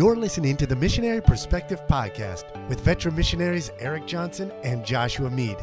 You're listening to the Missionary Perspective Podcast with veteran missionaries Eric Johnson and Joshua Mead.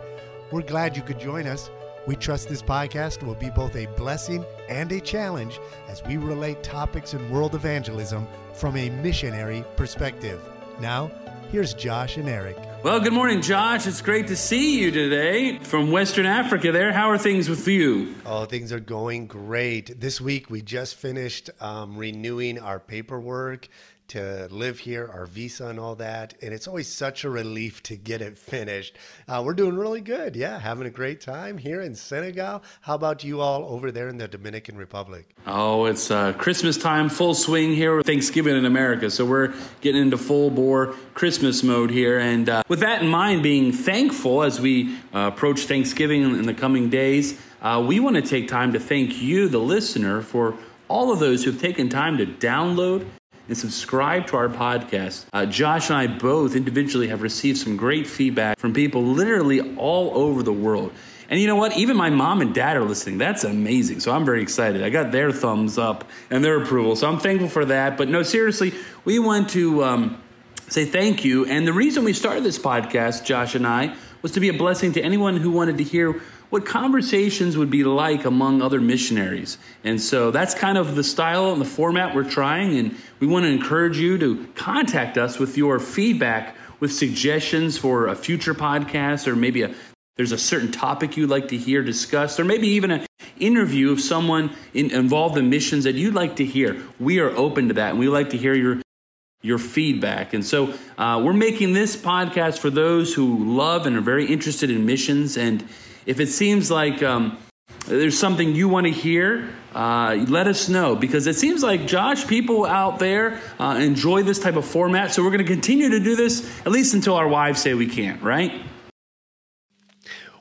We're glad you could join us. We trust this podcast will be both a blessing and a challenge as we relate topics in world evangelism from a missionary perspective. Now, here's Josh and Eric. Well, good morning, Josh. It's great to see you today from Western Africa there. How are things with you? Oh, things are going great. This week we just finished um, renewing our paperwork to live here, our visa and all that. And it's always such a relief to get it finished. Uh, we're doing really good. Yeah, having a great time here in Senegal. How about you all over there in the Dominican Republic? Oh, it's uh, Christmas time, full swing here. Thanksgiving in America. So we're getting into full bore Christmas mode here. And uh, with that in mind, being thankful as we uh, approach Thanksgiving in the coming days, uh, we want to take time to thank you, the listener, for all of those who've taken time to download and subscribe to our podcast. Uh, Josh and I both individually have received some great feedback from people literally all over the world. And you know what? Even my mom and dad are listening. That's amazing. So I'm very excited. I got their thumbs up and their approval. So I'm thankful for that. But no, seriously, we want to um, say thank you. And the reason we started this podcast, Josh and I, was to be a blessing to anyone who wanted to hear what conversations would be like among other missionaries. And so that's kind of the style and the format we're trying. And we want to encourage you to contact us with your feedback, with suggestions for a future podcast, or maybe a, there's a certain topic you'd like to hear discussed, or maybe even an interview of someone in, involved in missions that you'd like to hear. We are open to that, and we like to hear your your feedback. And so uh, we're making this podcast for those who love and are very interested in missions and if it seems like um, there's something you want to hear, uh, let us know because it seems like Josh, people out there uh, enjoy this type of format. So we're going to continue to do this at least until our wives say we can't, right?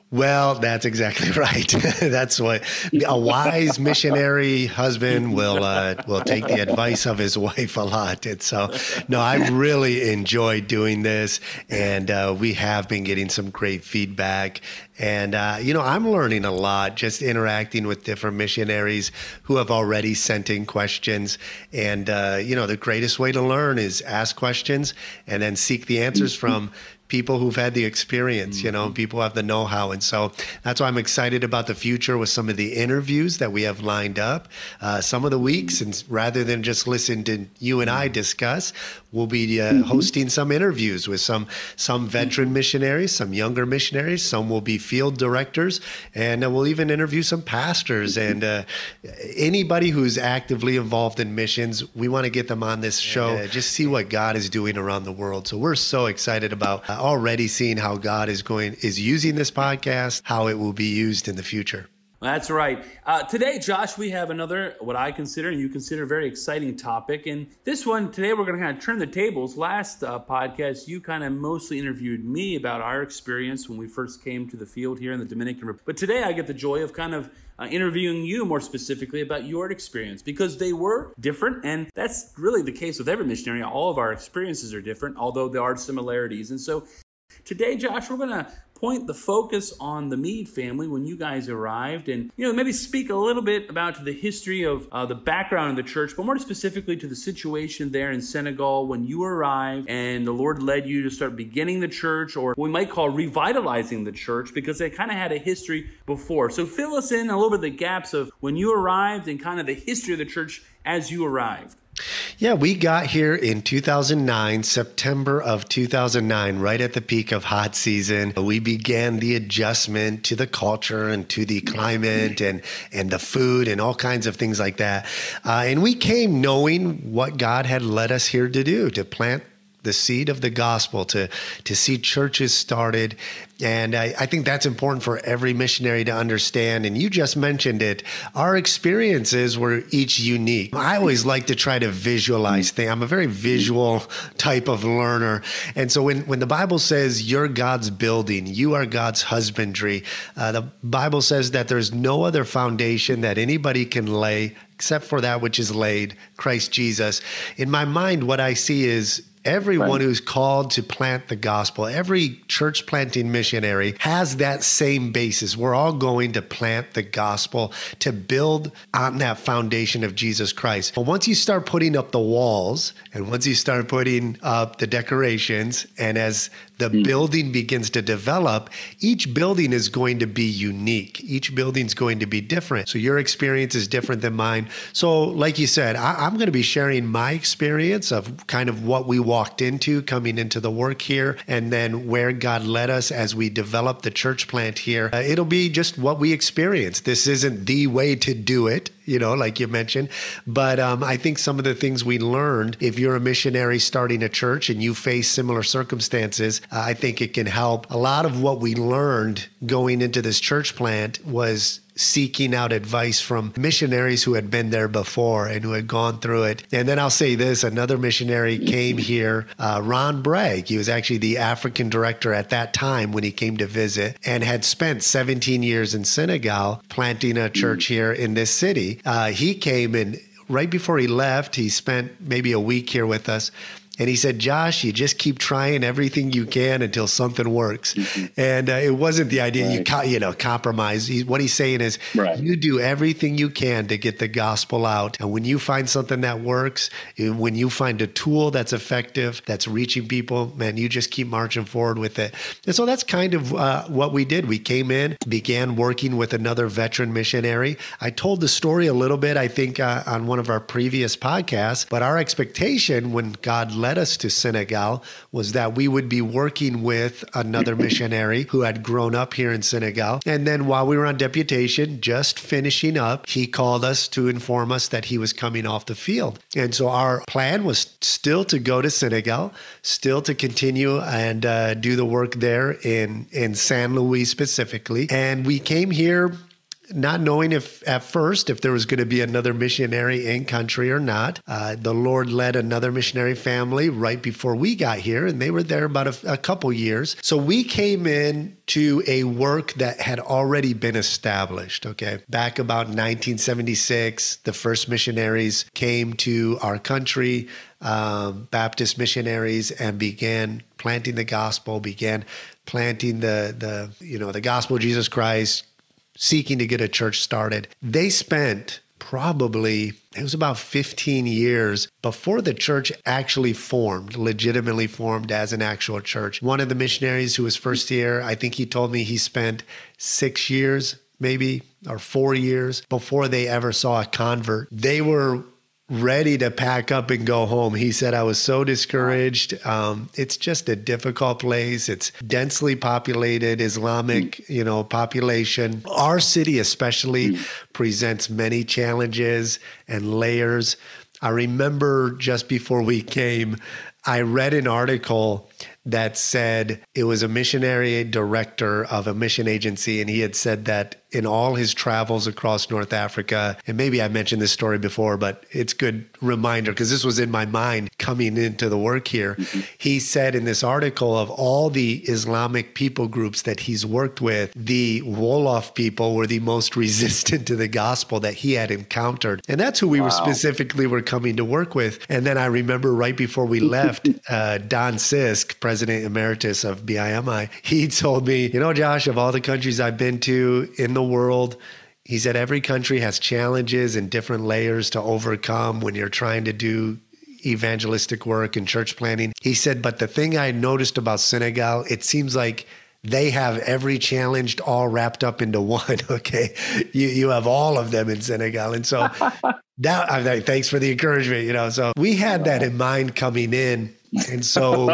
Well, that's exactly right. that's what a wise missionary husband will uh, will take the advice of his wife a lot. And so, no, I've really enjoyed doing this, and uh, we have been getting some great feedback. And uh, you know, I'm learning a lot just interacting with different missionaries who have already sent in questions. And uh, you know, the greatest way to learn is ask questions and then seek the answers from people who've had the experience, you know, mm-hmm. people have the know how. And so that's why I'm excited about the future with some of the interviews that we have lined up, uh, some of the weeks. And rather than just listen to you and I mm-hmm. discuss, we'll be uh, mm-hmm. hosting some interviews with some, some veteran missionaries, some younger missionaries, some will be field directors, and uh, we'll even interview some pastors and uh, anybody who's actively involved in missions. We want to get them on this show, and, just see what God is doing around the world. So we're so excited about uh, already seeing how God is going is using this podcast, how it will be used in the future. That's right. Uh, today, Josh, we have another, what I consider and you consider a very exciting topic. And this one, today, we're going to kind of turn the tables. Last uh, podcast, you kind of mostly interviewed me about our experience when we first came to the field here in the Dominican Republic. But today, I get the joy of kind of uh, interviewing you more specifically about your experience because they were different. And that's really the case with every missionary. All of our experiences are different, although there are similarities. And so Today, Josh, we're going to point the focus on the Mead family when you guys arrived and, you know, maybe speak a little bit about the history of uh, the background of the church, but more specifically to the situation there in Senegal when you arrived and the Lord led you to start beginning the church or we might call revitalizing the church because they kind of had a history before. So fill us in a little bit of the gaps of when you arrived and kind of the history of the church as you arrived. Yeah, we got here in 2009, September of 2009, right at the peak of hot season. We began the adjustment to the culture and to the climate and, and the food and all kinds of things like that. Uh, and we came knowing what God had led us here to do to plant the seed of the gospel to to see churches started and I, I, think that's important for every missionary to understand. And you just mentioned it. Our experiences were each unique. I always like to try to visualize things. I'm a very visual type of learner. And so when, when the Bible says you're God's building, you are God's husbandry, uh, the Bible says that there's no other foundation that anybody can lay except for that which is laid, Christ Jesus. In my mind, what I see is everyone right. who's called to plant the gospel, every church planting missionary has that same basis. We're all going to plant the gospel to build on that foundation of Jesus Christ. But once you start putting up the walls and once you start putting up the decorations, and as the mm. building begins to develop, each building is going to be unique. Each building's going to be different. So your experience is different than mine. So, like you said, I, am going to be sharing my experience of kind of what we walked into coming into the work here, and then where God led us as we develop the church plant here. Uh, it'll be just what we experienced. This isn't the way to do it you know, like you mentioned. But um, I think some of the things we learned, if you're a missionary starting a church and you face similar circumstances, I think it can help. A lot of what we learned going into this church plant was seeking out advice from missionaries who had been there before and who had gone through it. And then I'll say this another missionary came here, uh, Ron Bragg. He was actually the African director at that time when he came to visit and had spent 17 years in Senegal planting a church here in this city. Uh, he came and right before he left, he spent maybe a week here with us. And he said, Josh, you just keep trying everything you can until something works. Mm-hmm. And uh, it wasn't the idea right. you co- you know compromise. He, what he's saying is, right. you do everything you can to get the gospel out. And when you find something that works, when you find a tool that's effective, that's reaching people, man, you just keep marching forward with it. And so that's kind of uh, what we did. We came in, began working with another veteran missionary. I told the story a little bit, I think, uh, on one of our previous podcasts. But our expectation when God led led us to Senegal was that we would be working with another missionary who had grown up here in Senegal. And then while we were on deputation, just finishing up, he called us to inform us that he was coming off the field. And so our plan was still to go to Senegal, still to continue and uh, do the work there in, in Saint-Louis specifically. And we came here not knowing if at first if there was going to be another missionary in country or not. Uh, the Lord led another missionary family right before we got here, and they were there about a, a couple years. So we came in to a work that had already been established. Okay, back about 1976, the first missionaries came to our country. Um, Baptist missionaries and began planting the gospel, began planting the the you know the gospel of Jesus Christ, seeking to get a church started. They spent probably it was about 15 years before the church actually formed legitimately formed as an actual church one of the missionaries who was first here i think he told me he spent six years maybe or four years before they ever saw a convert they were ready to pack up and go home. He said, I was so discouraged. Um, it's just a difficult place. It's densely populated, Islamic, mm. you know, population. Our city especially mm. presents many challenges and layers. I remember just before we came, I read an article that said it was a missionary director of a mission agency, and he had said that in all his travels across North Africa, and maybe I mentioned this story before, but it's good reminder because this was in my mind coming into the work here. Mm-hmm. He said in this article of all the Islamic people groups that he's worked with, the Wolof people were the most resistant to the gospel that he had encountered, and that's who we wow. were specifically were coming to work with. And then I remember right before we left, uh, Don Sisk, president emeritus of BIMI, he told me, you know, Josh, of all the countries I've been to in the world. He said every country has challenges and different layers to overcome when you're trying to do evangelistic work and church planting. He said, but the thing I noticed about Senegal, it seems like they have every challenge all wrapped up into one. Okay, you you have all of them in Senegal, and so that I'm like, thanks for the encouragement. You know, so we had that in mind coming in, and so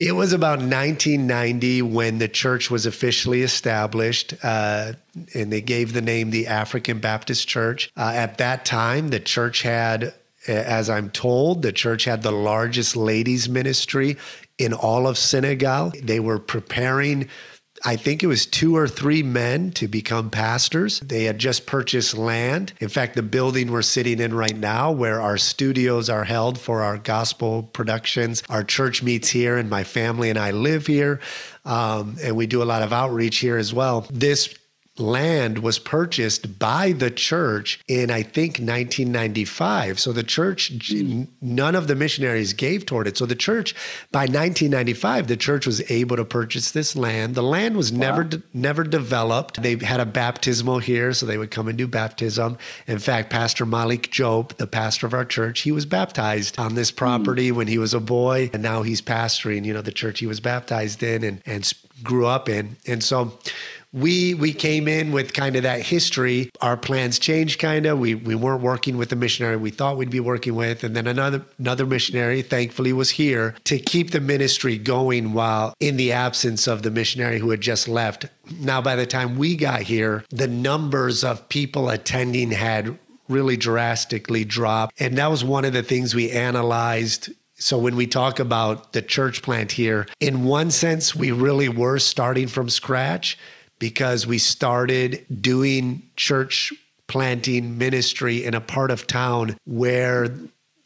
it was about 1990 when the church was officially established, uh, and they gave the name the African Baptist Church. Uh, at that time, the church had, as I'm told, the church had the largest ladies' ministry in all of Senegal. They were preparing I think it was two or three men to become pastors. They had just purchased land. In fact, the building we're sitting in right now, where our studios are held for our gospel productions, our church meets here, and my family and I live here. Um, and we do a lot of outreach here as well. This land was purchased by the church in, I think, 1995. So the church, none of the missionaries gave toward it. So the church, by 1995, the church was able to purchase this land. The land was wow. never never developed. They had a baptismal here, so they would come and do baptism. In fact, Pastor Malik Diop, the pastor of our church, he was baptized on this property mm. when he was a boy, and now he's pastoring, you know, the church he was baptized in and and grew up in. And so we we came in with kind of that history. Our plans changed kind of. We we weren't working with the missionary we thought we'd be working with, and then another another missionary thankfully was here to keep the ministry going while in the absence of the missionary who had just left. Now by the time we got here, the numbers of people attending had really drastically dropped. And that was one of the things we analyzed so when we talk about the church plant here, in one sense, we really were starting from scratch because we started doing church planting ministry in a part of town where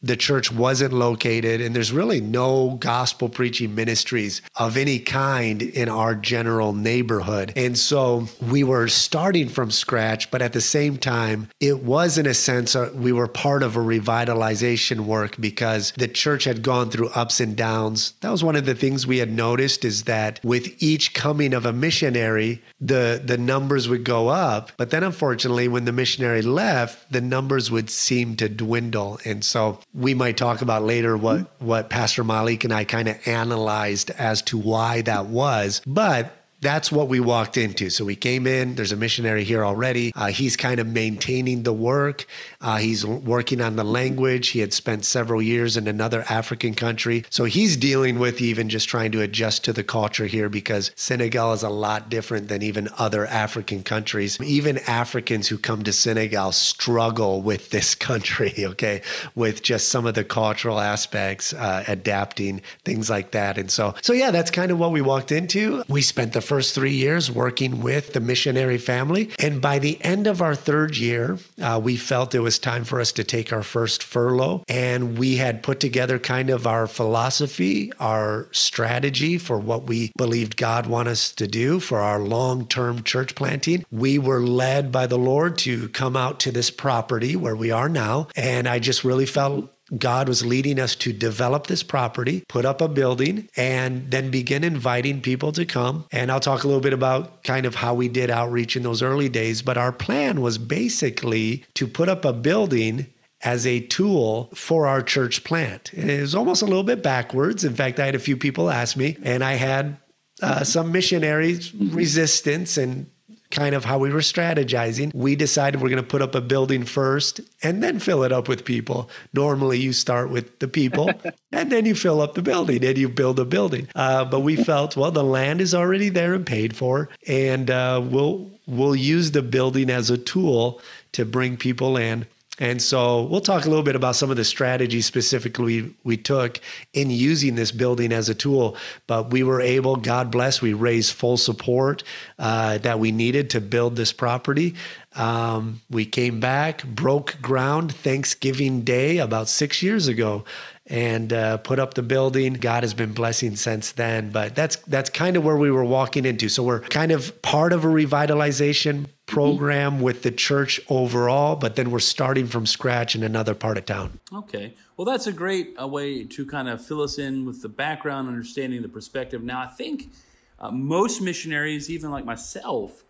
the church wasn't located and there's really no gospel preaching ministries of any kind in our general neighborhood. And so we were starting from scratch, but at the same time, it was in a sense uh, we were part of a revitalization work because the church had gone through ups and downs. That was one of the things we had noticed is that with each coming of a missionary, the the numbers would go up, but then unfortunately when the missionary left, the numbers would seem to dwindle. And so we might talk about later what what Pastor Malik and I kind of analyzed as to why that was. But that's what we walked into. So we came in, there's a missionary here already. Uh, he's kind of maintaining the work. Uh, he's working on the language. He had spent several years in another African country. So he's dealing with even just trying to adjust to the culture here because Senegal is a lot different than even other African countries. Even Africans who come to Senegal struggle with this country, okay, with just some of the cultural aspects, uh, adapting, things like that. And so, so yeah, that's kind of what we walked into. We spent the first three years working with the missionary family. And by the end of our third year, uh, we felt it was time for us to take our first furlough. And we had put together kind of our philosophy, our strategy for what we believed God wanted us to do for our long term church planting. We were led by the Lord to come out to this property where we are now. And I just really felt God was leading us to develop this property, put up a building, and then begin inviting people to come. And I'll talk a little bit about kind of how we did outreach in those early days. But our plan was basically to put up a building as a tool for our church plant. And it was almost a little bit backwards. In fact, I had a few people ask me, and I had uh, some missionaries resistance and kind of how we were strategizing. We decided we're going to put up a building first and then fill it up with people. Normally, you start with the people and then you fill up the building and you build a building. Uh, but we felt, well, the land is already there and paid for, and uh, we'll we'll use the building as a tool to bring people in and so we'll talk a little bit about some of the strategies specifically we, we took in using this building as a tool. But we were able, God bless, we raised full support uh, that we needed to build this property. Um, we came back, broke ground Thanksgiving Day about six years ago and uh, put up the building. God has been blessing since then, but that's that's kind of where we were walking into. So we're kind of part of a revitalization program mm-hmm. with the church overall, but then we're starting from scratch in another part of town. Okay. Well, that's a great uh, way to kind of fill us in with the background, understanding the perspective. Now, I think uh, most missionaries, even like myself,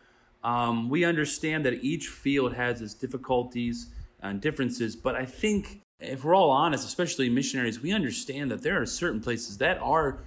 um, we understand that each field has its difficulties and differences, but I think if we're all honest, especially missionaries, we understand that there are certain places that are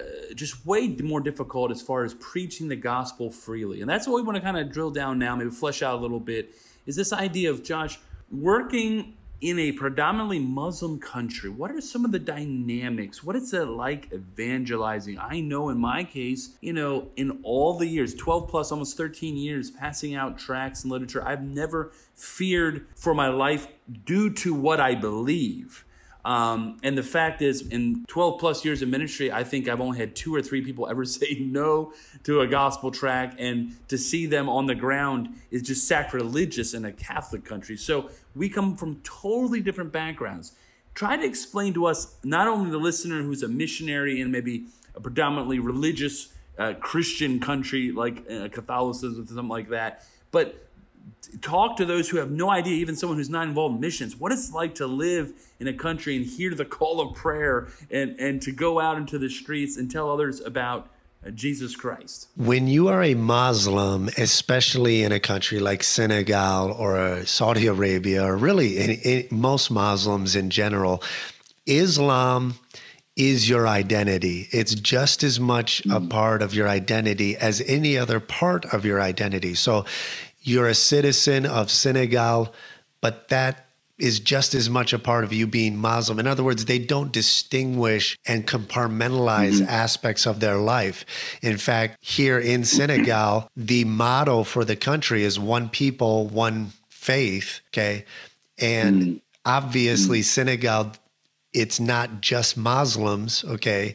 uh, just way more difficult as far as preaching the gospel freely. And that's what we want to kind of drill down now, maybe flesh out a little bit, is this idea of Josh working in a predominantly Muslim country, what are some of the dynamics? What is it like evangelizing? I know in my case, you know, in all the years, 12 plus, almost 13 years, passing out tracts and literature, I've never feared for my life due to what I believe. Um, and the fact is, in 12 plus years of ministry, I think I've only had two or three people ever say no to a gospel tract, And to see them on the ground is just sacrilegious in a Catholic country. So we come from totally different backgrounds. Try to explain to us, not only the listener who's a missionary in maybe a predominantly religious uh, Christian country like uh, Catholicism, or something like that. But talk to those who have no idea, even someone who's not involved in missions, what it's like to live in a country and hear the call of prayer and, and to go out into the streets and tell others about uh, Jesus Christ. When you are a Muslim, especially in a country like Senegal or Saudi Arabia, or really in, in, most Muslims in general, Islam is your identity. It's just as much a part of your identity as any other part of your identity. So you're a citizen of Senegal, but that is just as much a part of you being Muslim. In other words, they don't distinguish and compartmentalize mm-hmm. aspects of their life. In fact, here in Senegal, the motto for the country is one people, one faith. Okay. And mm-hmm. obviously, mm-hmm. Senegal, it's not just Muslims. Okay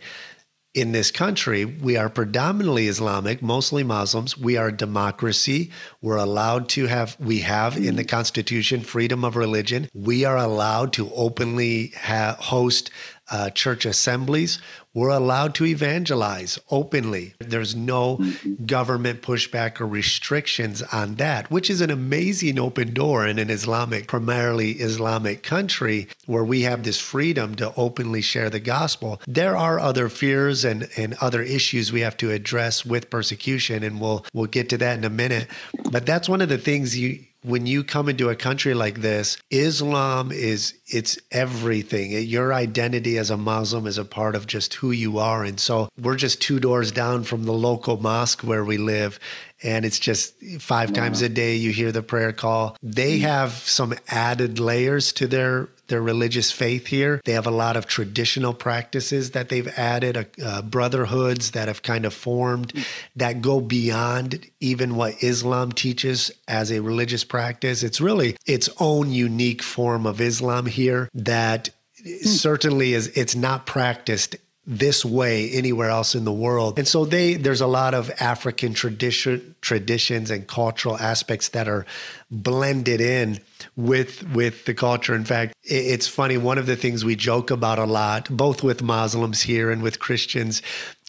in this country, we are predominantly Islamic, mostly Muslims. We are a democracy. We're allowed to have, we have in the Constitution freedom of religion. We are allowed to openly ha- host uh, church assemblies, we're allowed to evangelize openly. There's no mm-hmm. government pushback or restrictions on that, which is an amazing open door in an Islamic, primarily Islamic country where we have this freedom to openly share the gospel. There are other fears and, and other issues we have to address with persecution, and we'll we'll get to that in a minute. But that's one of the things you when you come into a country like this, Islam is it's everything. Your identity as a Muslim is a part of just who you are. And so we're just two doors down from the local mosque where we live. And it's just five wow. times a day you hear the prayer call. They mm. have some added layers to their their religious faith here. They have a lot of traditional practices that they've added, uh, uh, brotherhoods that have kind of formed that go beyond even what Islam teaches as a religious practice. It's really its own unique form of Islam here that certainly is it's not practiced this way anywhere else in the world. And so they there's a lot of African tradition traditions and cultural aspects that are blended in with with the culture. In fact, it's funny one of the things we joke about a lot both with Muslims here and with Christians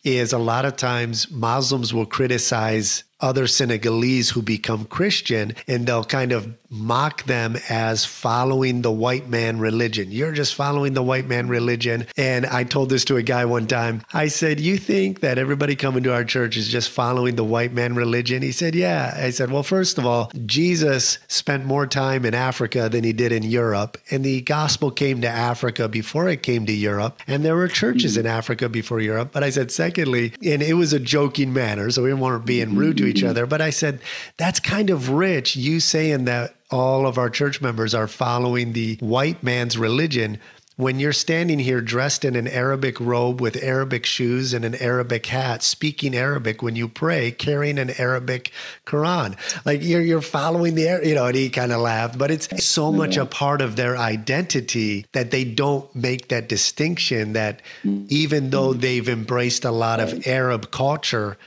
is a lot of times Muslims will criticize other Senegalese who become Christian and they'll kind of mock them as following the white man religion. You're just following the white man religion. And I told this to a guy one time. I said, You think that everybody coming to our church is just following the white man religion? He said, Yeah. I said, Well, first of all, Jesus spent more time in Africa than he did in Europe. And the gospel came to Africa before it came to Europe. And there were churches hmm. in Africa before Europe. But I said, Secondly, and it was a joking manner. So we weren't being rude to each mm-hmm. other. But I said, that's kind of rich, you saying that all of our church members are following the white man's religion when you're standing here dressed in an Arabic robe with Arabic shoes and an Arabic hat, speaking Arabic when you pray, carrying an Arabic Quran. Like you're you're following the you know, and he kind of laughed, but it's so much a part of their identity that they don't make that distinction that mm-hmm. even though they've embraced a lot of Arab culture,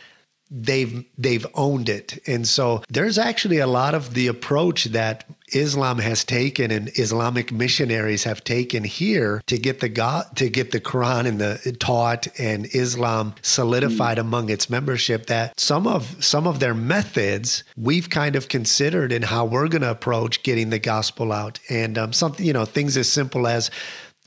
they've they've owned it and so there's actually a lot of the approach that Islam has taken and Islamic missionaries have taken here to get the God to get the Quran and the taught and Islam solidified mm. among its membership that some of some of their methods we've kind of considered in how we're going to approach getting the gospel out and um, something you know things as simple as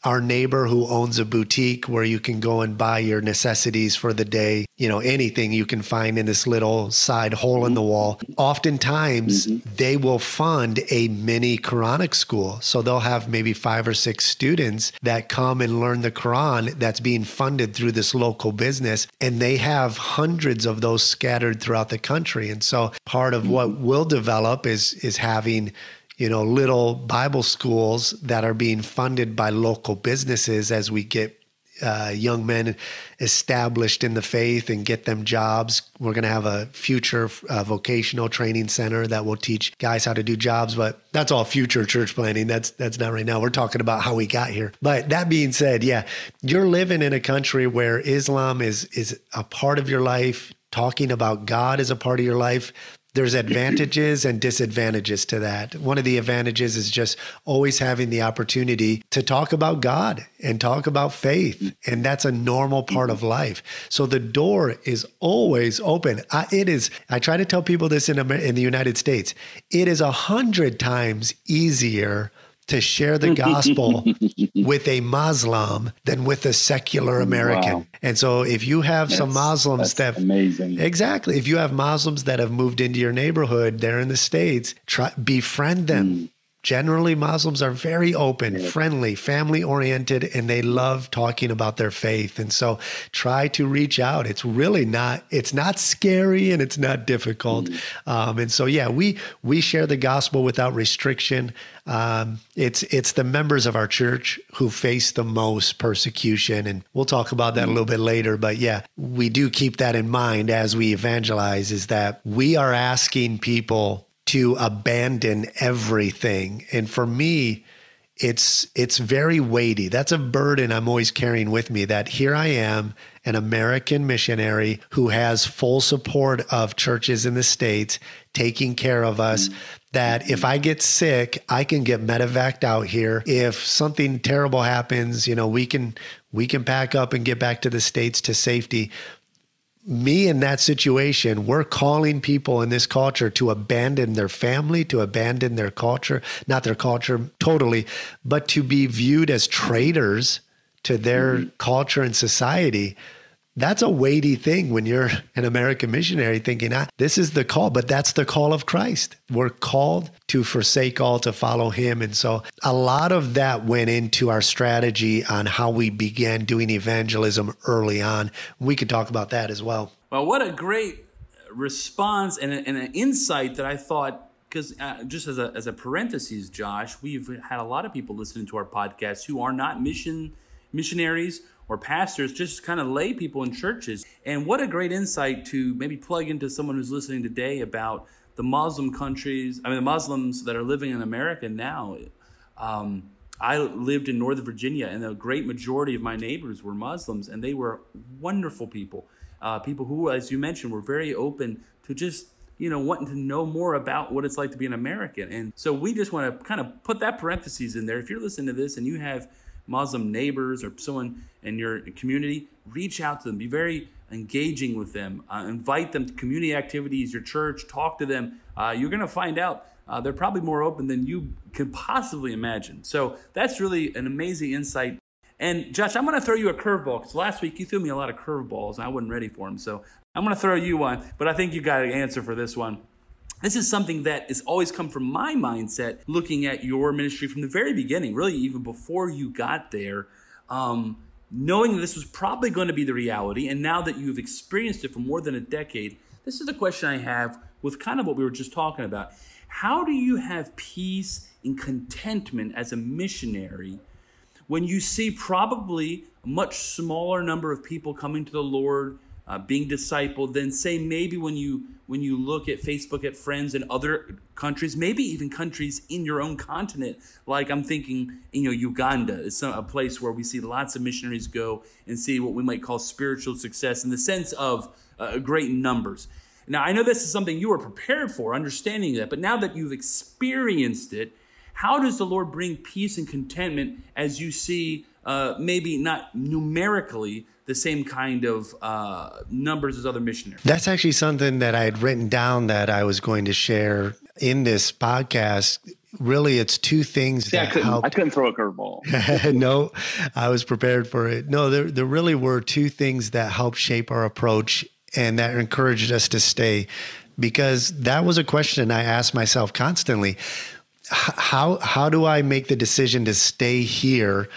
our neighbor who owns a boutique where you can go and buy your necessities for the day, you know, anything you can find in this little side hole in the wall. Oftentimes, mm-hmm. they will fund a mini Quranic school. So they'll have maybe five or six students that come and learn the Quran that's being funded through this local business. And they have hundreds of those scattered throughout the country. And so part of mm-hmm. what we'll develop is is having you know, little Bible schools that are being funded by local businesses as we get uh, young men established in the faith and get them jobs. We're going to have a future uh, vocational training center that will teach guys how to do jobs, but that's all future church planning. That's that's not right now. We're talking about how we got here. But that being said, yeah, you're living in a country where Islam is is a part of your life. Talking about God is a part of your life there's advantages and disadvantages to that. One of the advantages is just always having the opportunity to talk about God and talk about faith. And that's a normal part of life. So the door is always open. I, it is, I try to tell people this in, in the United States, it is a hundred times easier to share the gospel with a Muslim than with a secular American. Wow. And so if you have that's, some Muslims that amazing. Exactly. If you have Muslims that have moved into your neighborhood there in the States, try befriend them. Mm. Generally, Muslims are very open, friendly, family oriented, and they love talking about their faith. And so try to reach out. It's really not, it's not scary and it's not difficult. mm Um, and so, yeah, we, we share the gospel without restriction. Um, it's, it's the members of our church who face the most persecution. And we'll talk about that mm a little bit later. But yeah, we do keep that in mind as we evangelize is that we are asking people to abandon everything. And for me, it's it's very weighty. That's a burden I'm always carrying with me that here I am, an American missionary who has full support of churches in the states taking care of us. Mm-hmm. That if I get sick, I can get medevaced out here. If something terrible happens, you know, we can we can pack up and get back to the states to safety me in that situation, we're calling people in this culture to abandon their family, to abandon their culture, not their culture totally, but to be viewed as traitors to their mm-hmm. culture and society. That's a weighty thing when you're an American missionary thinking, ah, this is the call, but that's the call of Christ. We're called to forsake all to follow him. And so a lot of that went into our strategy on how we began doing evangelism early on. We could talk about that as well. Well, what a great response and, a, and an insight that I thought because uh, just as a, as a parenthesis, Josh, we've had a lot of people listening to our podcast who are not mission missionaries or pastors, just kind of lay people in churches. And what a great insight to maybe plug into someone who's listening today about the Muslim countries, I mean, the Muslims that are living in America now. Um, I lived in Northern Virginia, and the great majority of my neighbors were Muslims, and they were wonderful people. Uh, people who, as you mentioned, were very open to just you know wanting to know more about what it's like to be an American. And so we just want to kind of put that parentheses in there. If you're listening to this and you have Muslim neighbors or someone in your community, reach out to them. Be very engaging with them. Uh, invite them to community activities, your church, talk to them. Uh, you're going to find out uh, they're probably more open than you can possibly imagine. So that's really an amazing insight. And Josh, I'm going to throw you a curveball because last week you threw me a lot of curveballs and I wasn't ready for them. So I'm going to throw you one, but I think you got an answer for this one. This is something that has always come from my mindset looking at your ministry from the very beginning, really, even before you got there. Um, knowing that this was probably going to be the reality, and now that you've experienced it for more than a decade, this is the question I have with kind of what we were just talking about. How do you have peace and contentment as a missionary when you see probably a much smaller number of people coming to the Lord? uh, being discipled than say maybe when you when you look at Facebook at friends in other countries, maybe even countries in your own continent. Like I'm thinking, you know, Uganda is a place where we see lots of missionaries go and see what we might call spiritual success in the sense of uh, great numbers. Now I know this is something you were prepared for, understanding that, but now that you've experienced it, how does the Lord bring peace and contentment as you see uh, maybe not numerically the same kind of uh, numbers as other missionaries. That's actually something that I had written down that I was going to share in this podcast. Really, it's two things See, that I couldn't, help. I couldn't throw a curveball. no, I was prepared for it. No, there, there really were two things that helped shape our approach and that encouraged us to stay because that was a question I asked myself constantly. How how do I make the decision to stay here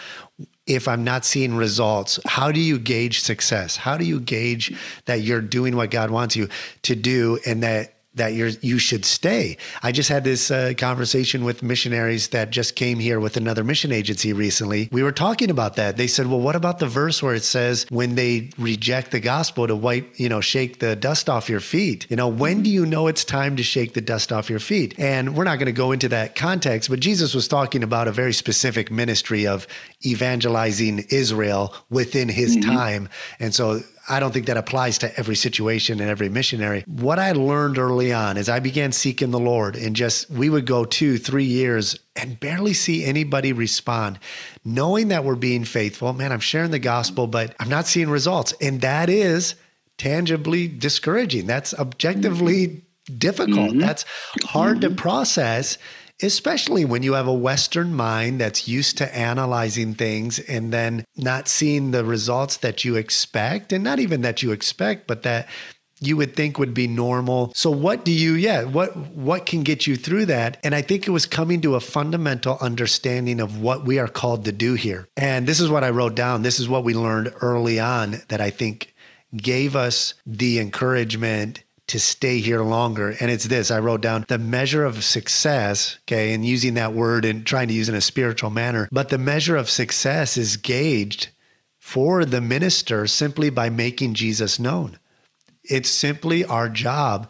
if I'm not seeing results? How do you gauge success? How do you gauge that you're doing what God wants you to do and that that you're you should stay. I just had this uh, conversation with missionaries that just came here with another mission agency recently. We were talking about that. They said, "Well, what about the verse where it says when they reject the gospel to wipe, you know, shake the dust off your feet? You know, when do you know it's time to shake the dust off your feet?" And we're not going to go into that context, but Jesus was talking about a very specific ministry of evangelizing Israel within his mm-hmm. time. And so I don't think that applies to every situation and every missionary. What I learned early on is I began seeking the Lord and just, we would go two, three years and barely see anybody respond, knowing that we're being faithful. Man, I'm sharing the gospel, but I'm not seeing results. And that is tangibly discouraging. That's objectively difficult. Mm-hmm. That's hard mm-hmm. to process especially when you have a Western mind that's used to analyzing things and then not seeing the results that you expect, and not even that you expect, but that you would think would be normal. So what do you yeah, what what can get you through that? And I think it was coming to a fundamental understanding of what we are called to do here. And this is what I wrote down. This is what we learned early on that I think gave us the encouragement to stay here longer. And it's this I wrote down the measure of success, okay, and using that word and trying to use in a spiritual manner. But the measure of success is gauged for the minister simply by making Jesus known. It's simply our job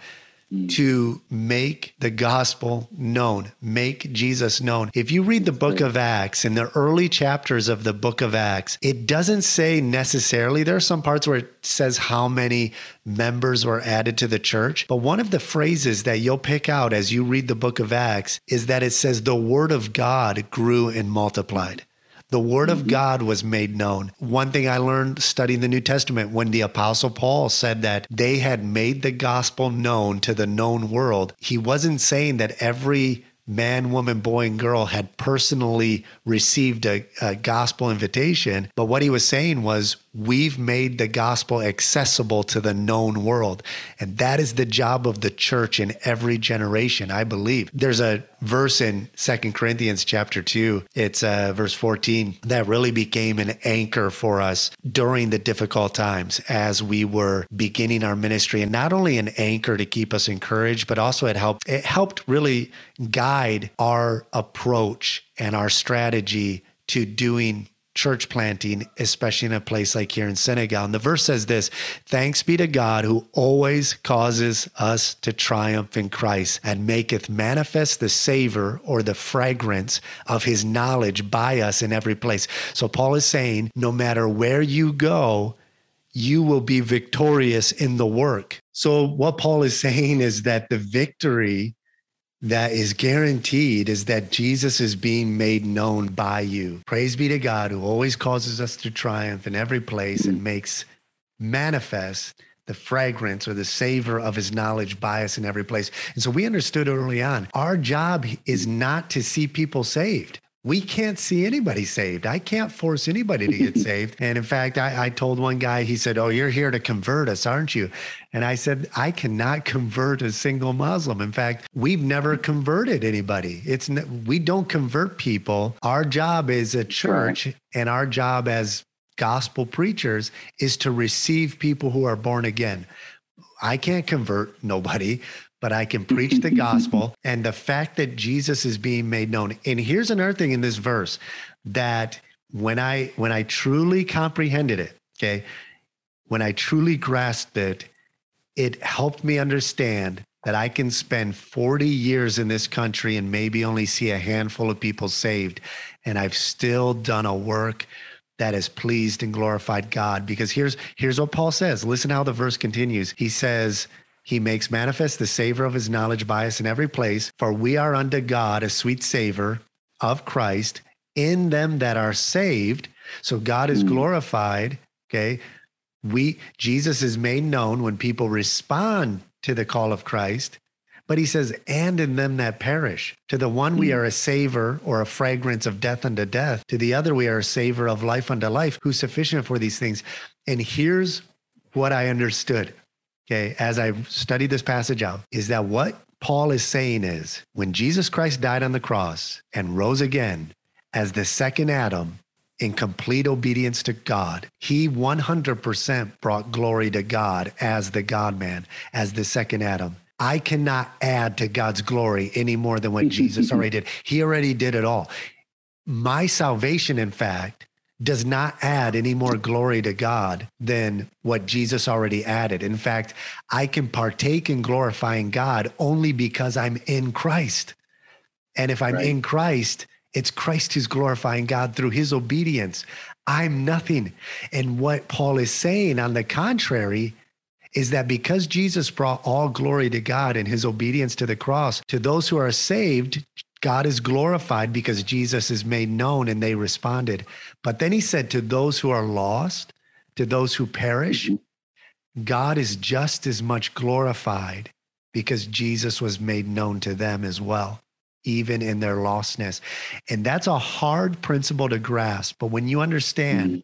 Mm. to make the gospel known, make Jesus known. If you read the book of Acts, in the early chapters of the book of Acts, it doesn't say necessarily, there are some parts where it says how many members were added to the church. But one of the phrases that you'll pick out as you read the book of Acts is that it says the word of God grew and multiplied. The word of mm-hmm. God was made known. One thing I learned studying the New Testament when the Apostle Paul said that they had made the gospel known to the known world, he wasn't saying that every man, woman, boy, and girl had personally received a, a, gospel invitation. But what he was saying was, we've made the gospel accessible to the known world. And that is the job of the church in every generation, I believe. There's a verse in Second Corinthians chapter 2, it's uh, verse 14, that really became an anchor for us during the difficult times as we were beginning our ministry. And not only an anchor to keep us encouraged, but also it helped, it helped really guide our approach and our strategy to doing church planting, especially in a place like here in Senegal. And the verse says this Thanks be to God who always causes us to triumph in Christ and maketh manifest the savor or the fragrance of his knowledge by us in every place. So Paul is saying, no matter where you go, you will be victorious in the work. So, what Paul is saying is that the victory that is guaranteed is that Jesus is being made known by you. Praise be to God who always causes us to triumph in every place and makes manifest the fragrance or the savor of his knowledge by us in every place. And so we understood early on our job is not to see people saved we can't see anybody saved. I can't force anybody to get saved. And in fact, I, I, told one guy, he said, Oh, you're here to convert us, aren't you? And I said, I cannot convert a single Muslim. In fact, we've never converted anybody. It's we don't convert people. Our job as a church and our job as gospel preachers is to receive people who are born again. I can't convert nobody but I can preach the gospel and the fact that Jesus is being made known. And here's another thing in this verse that when I when I truly comprehended it, okay, when I truly grasped it, it helped me understand that I can spend 40 years in this country and maybe only see a handful of people saved. And I've still done a work that has pleased and glorified God. Because here's here's what Paul says. Listen how the verse continues. He says, he makes manifest the savor of his knowledge by us in every place. For we are unto God a sweet savor of Christ in them that are saved. So God is hmm. glorified. Okay. We, Jesus is made known when people respond to the call of Christ. But he says, and in them that perish. To the one, we hmm. are a savor or a fragrance of death unto death. To the other, we are a savor of life unto life, who's sufficient for these things. And here's what I understood okay, as I've studied this passage out, is that what Paul is saying is when Jesus Christ died on the cross and rose again as the second Adam in complete obedience to God, he 100% brought glory to God as the God man, as the second Adam. I cannot add to God's glory any more than what Jesus already did. He already did it all. My salvation, in fact, does not add any more glory to God than what Jesus already added. In fact, I can partake in glorifying God only because I'm in Christ. And if I'm right. in Christ, it's Christ who's glorifying God through his obedience. I'm nothing. And what Paul is saying, on the contrary, is that because Jesus brought all glory to God in his obedience to the cross, to those who are saved, God is glorified because Jesus is made known and they responded. But then he said, to those who are lost, to those who perish, mm-hmm. God is just as much glorified because Jesus was made known to them as well even in their lostness. And that's a hard principle to grasp. But when you understand mm-hmm.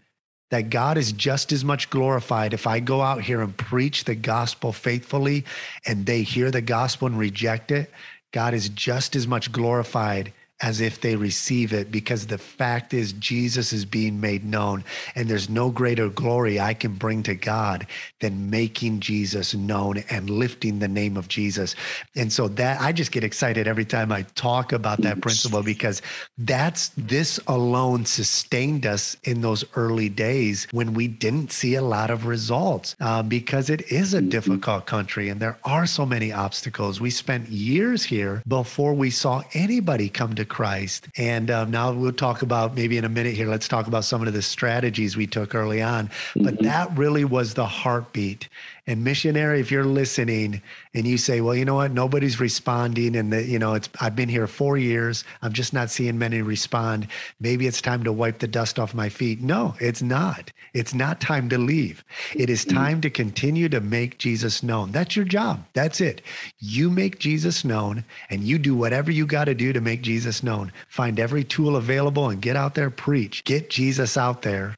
that God is just as much glorified if I go out here and preach the gospel faithfully and they hear the gospel and reject it, God is just as much glorified as if they receive it because the fact is Jesus is being made known and there's no greater glory I can bring to God than making Jesus known and lifting the name of Jesus. And so that I just get excited every time I talk about that principle because that's this alone sustained us in those early days when we didn't see a lot of results uh, because it is a mm-hmm. difficult country and there are so many obstacles. We spent years here before we saw anybody come to Christ. And um, now we'll talk about maybe in a minute here, let's talk about some of the strategies we took early on. But mm-hmm. that really was the heartbeat. And missionary, if you're listening and you say, well, you know what, nobody's responding, and that you know, it's I've been here four years, I'm just not seeing many respond. Maybe it's time to wipe the dust off my feet. No, it's not. It's not time to leave. It is mm-hmm. time to continue to make Jesus known. That's your job. That's it. You make Jesus known, and you do whatever you got to do to make Jesus known. Find every tool available and get out there, preach, get Jesus out there.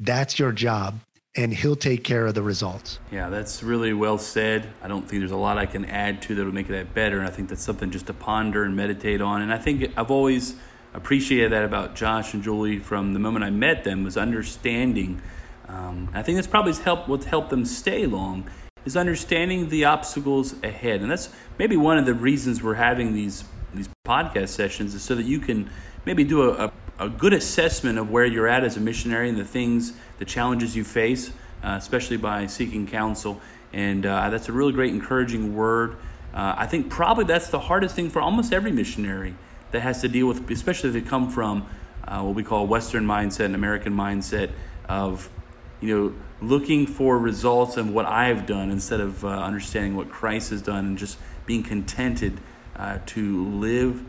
That's your job and he'll take care of the results. Yeah, that's really well said. I don't think there's a lot I can add to that would make that better. And I think that's something just to ponder and meditate on. And I think I've always appreciated that about Josh and Julie from the moment I met them was understanding. Um, I think that's probably helped what's helped them stay long is understanding the obstacles ahead. And that's maybe one of the reasons we're having these these podcast sessions is so that you can maybe do a, a a good assessment of where you're at as a missionary and the things, the challenges you face, uh, especially by seeking counsel. And uh, that's a really great, encouraging word. Uh, I think probably that's the hardest thing for almost every missionary that has to deal with, especially if they come from uh, what we call a Western mindset and American mindset of, you know, looking for results of what I've done instead of uh, understanding what Christ has done and just being contented to live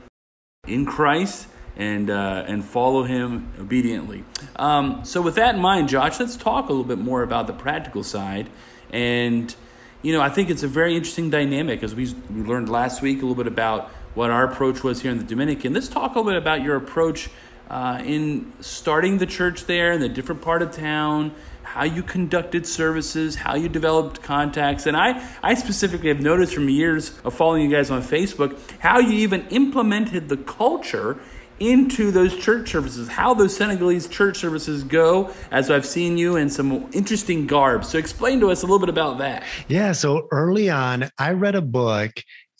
in Christ and uh, and follow him obediently. Um, so with that in mind, Josh, let's talk a little bit more about the practical side. And you know, I think it's a very interesting dynamic as we we learned last week a little bit about what our approach was here in the Dominican. Let's talk a little bit about your approach uh, in starting the church there in the different part of town how you conducted services, how you developed contacts. And I, I specifically have noticed from years of following you guys on Facebook how you even implemented the culture into those church services, how those Senegalese church services go, as I've seen you in some interesting garb. So, explain to us a little bit about that. Yeah. So, early on, I read a book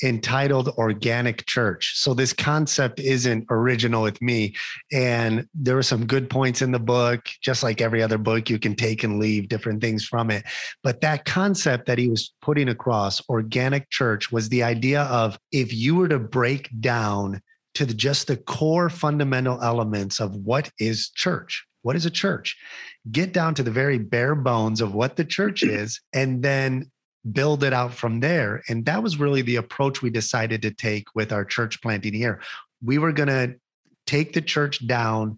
entitled Organic Church. So, this concept isn't original with me. And there were some good points in the book, just like every other book, you can take and leave different things from it. But that concept that he was putting across, organic church, was the idea of if you were to break down to the, just the core fundamental elements of what is church. What is a church? Get down to the very bare bones of what the church is, and then build it out from there. And that was really the approach we decided to take with our church planting here. We were going to take the church down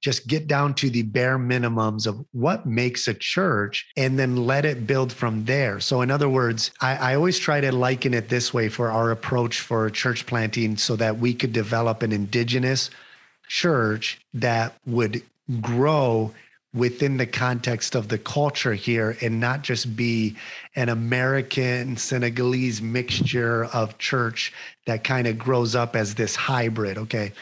just get down to the bare minimums of what makes a church and then let it build from there. So, in other words, I, I, always try to liken it this way for our approach for church planting so that we could develop an indigenous church that would grow within the context of the culture here and not just be an American Senegalese mixture of church that kind of grows up as this hybrid. Okay.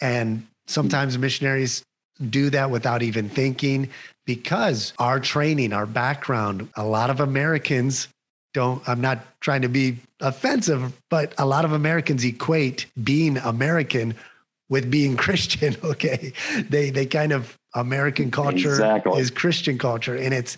And sometimes missionaries do that without even thinking because our training, our background, a lot of Americans don't, I'm not trying to be offensive, but a lot of Americans equate being American with being Christian. Okay. They, they kind of, American culture exactly. is Christian culture. And it's,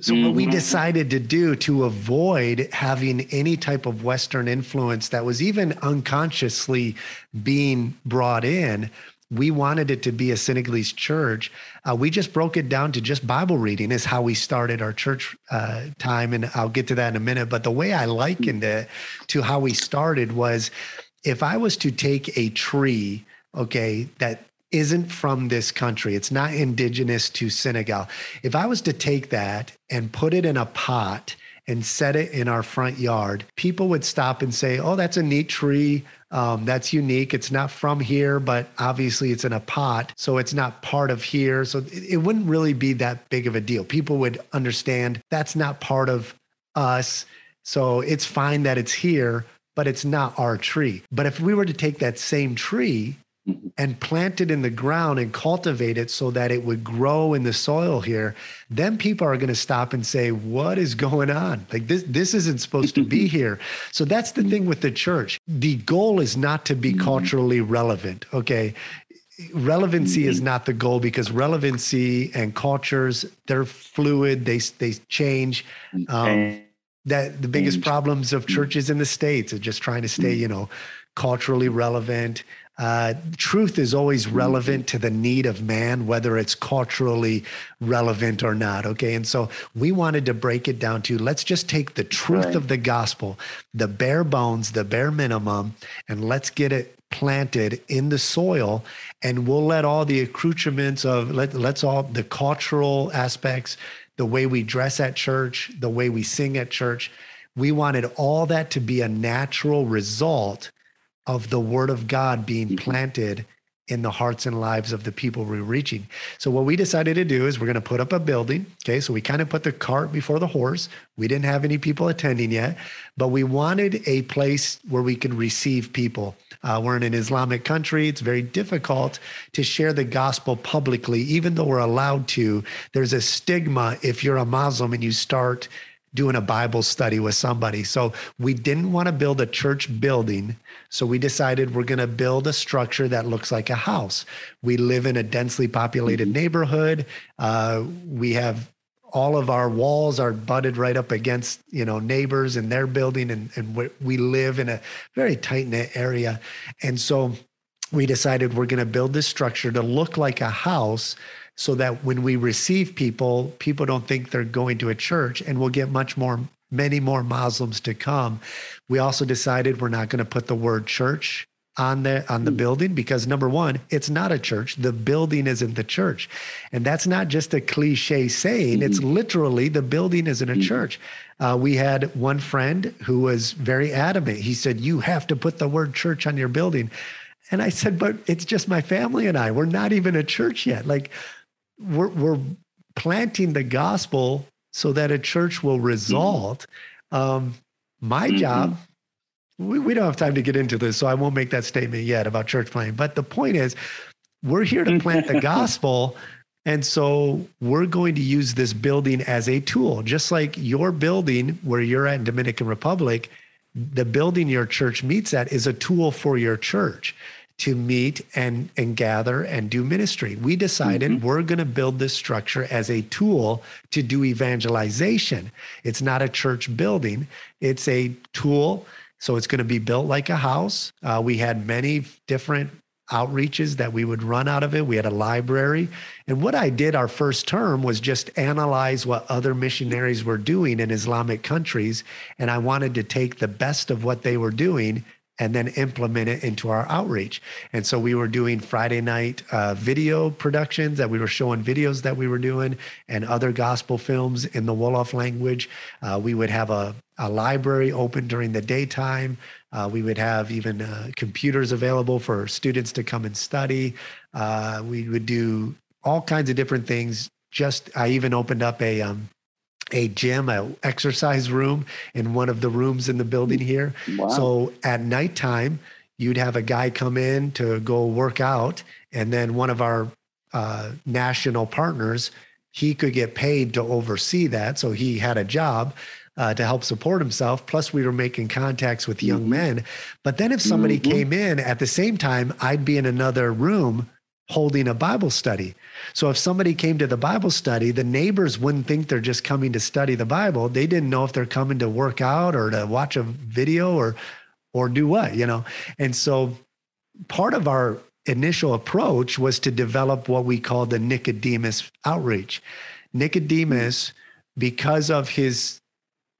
so mm-hmm. what we mm-hmm. decided to do to avoid having any type of Western influence that was even unconsciously being brought in we wanted it to be a Senegalese church. Uh, we just broke it down to just Bible reading is how we started our church uh, time, and I'll get to that in a minute. But the way I likened it to how we started was, if I was to take a tree, okay, that isn't from this country. It's not indigenous to Senegal. If I was to take that and put it in a pot and set it in our front yard, people would stop and say, Oh, that's a neat tree. Um, that's unique. It's not from here, but obviously it's in a pot. So it's not part of here. So it, it wouldn't really be that big of a deal. People would understand that's not part of us. So it's fine that it's here, but it's not our tree. But if we were to take that same tree and plant it in the ground and cultivate it so that it would grow in the soil here, then people are going to stop and say, "What is going on? Like this this isn't supposed to be here." So that's the thing with the church. The goal is not to be mm-hmm. culturally relevant, okay? Relevancy is mm-hmm. not the goal because relevancy and cultures they're fluid, they they change. Um, that the biggest problems of churches in the states are just trying to stay, you know, culturally relevant uh, truth is always relevant to the need of man, whether it's culturally relevant or not. Okay. And so we wanted to break it down to let's just take the truth right. of the gospel, the bare bones, the bare minimum, and let's get it planted in the soil and we'll let all the accoutrements of let, let's all the cultural aspects the way we dress at church the way we sing at church we wanted all that to be a natural result of the word of God being mm-hmm. planted in the hearts and lives of the people we're reaching. So what we decided to do is we're going to put up a building. Okay. So we kind of put the cart before the horse. We didn't have any people attending yet, but we wanted a place where we could receive people. Uh, we're in an Islamic country. It's very difficult to share the gospel publicly, even though we're allowed to. There's a stigma if you're a Muslim and you start doing a Bible study with somebody. So we didn't want to build a church building. So we decided we're going to build a structure that looks like a house. We live in a densely populated mm-hmm. neighborhood. Uh, we have all of our walls are butted right up against you know neighbors and their building and, and we live in a very tight knit area and so we decided we're going to build this structure to look like a house so that when we receive people, people don't think they're going to a church and we'll get much more, many more Muslims to come. We also decided we're not going to put the word church on the on the hmm. building because number one it's not a church the building isn't the church and that's not just a cliche saying mm-hmm. it's literally the building isn't a mm-hmm. church uh, we had one friend who was very adamant he said you have to put the word church on your building and i said but it's just my family and i we're not even a church yet like we're, we're planting the gospel so that a church will result. Mm-hmm. Um, my mm-hmm. job, we, we don't have time to get into this, so I won't make that statement yet about church planting. But the point is, we're here to plant the gospel. And so we're going to use this building as a tool, just like your building where you're at in Dominican Republic, the building your church meets at is a tool for your church to meet and and gather and do ministry. We decided mm-hmm. we're going to build this structure as a tool to do evangelization. It's not a church building; it's a tool. So it's going to be built like a house. Uh, we had many different outreaches that we would run out of it. We had a library. And what I did our first term was just analyze what other missionaries were doing in Islamic countries. And I wanted to take the best of what they were doing and then implement it into our outreach. And so we were doing Friday night uh, video productions that we were showing videos that we were doing and other gospel films in the Wolof language. Uh, we would have a, a library open during the daytime. Uh, we would have even uh, computers available for students to come and study. Uh, we would do all kinds of different things. Just I even opened up a um, a gym, a exercise room in one of the rooms in the building here. Wow. So at nighttime, you'd have a guy come in to go work out, and then one of our uh, national partners, he could get paid to oversee that. So he had a job. Uh, to help support himself. Plus, we were making contacts with young mm-hmm. men. But then, if somebody mm-hmm. came in at the same time, I'd be in another room holding a Bible study. So if somebody came to the Bible study, the neighbors wouldn't think they're just coming to study the Bible. They didn't know if they're coming to work out or to watch a video or or do what, you know. And so part of our initial approach was to develop what we call the Nicodemus outreach. Nicodemus, because of his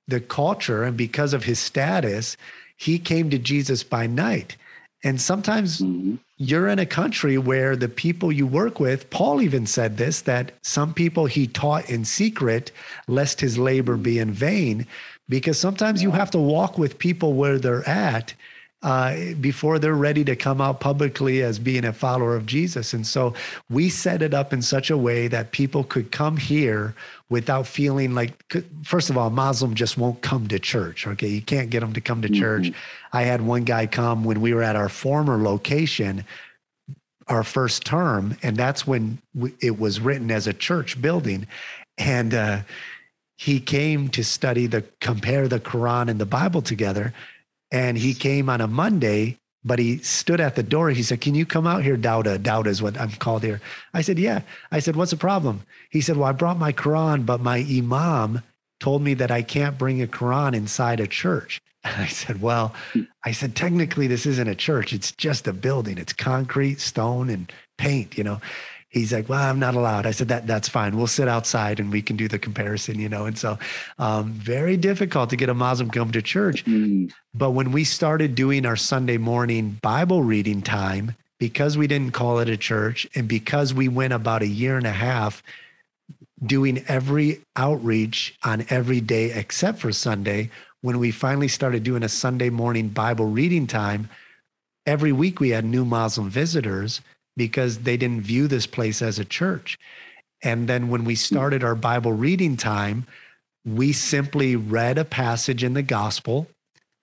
the culture and because of his status, he came to Jesus by night. And sometimes mm-hmm. You're in a country where the people you work with, Paul even said this, that some people he taught in secret, lest his labor be in vain, because sometimes you have to walk with people where they're at uh, before they're ready to come out publicly as being a follower of Jesus. And so we set it up in such a way that people could come here without feeling like, first of all, Muslim just won't come to church. Okay. You can't get them to come to mm-hmm. church. I had one guy come when we were at our former location our first term, and that's when it was written as a church building. And uh, he came to study the compare the Quran and the Bible together. And he came on a Monday, but he stood at the door. He said, Can you come out here, Dauda? Dauda is what I'm called here. I said, Yeah. I said, What's the problem? He said, Well, I brought my Quran, but my Imam told me that I can't bring a Quran inside a church. And I said, Well, I said, technically, this isn't a church. It's just a building. It's concrete, stone, and paint, you know he's like, well, I'm not allowed. I said, that that's fine. We'll sit outside and we can do the comparison, you know? And so, um, very difficult to get a Muslim come to church. Mm-hmm. But when we started doing our Sunday morning Bible reading time, because we didn't call it a church and because we went about a year and a half doing every outreach on every day except for Sunday, when we finally started doing a Sunday morning Bible reading time, every week we had new Muslim visitors because they didn't view this place as a church. And then when we started our Bible reading time, we simply read a passage in the gospel.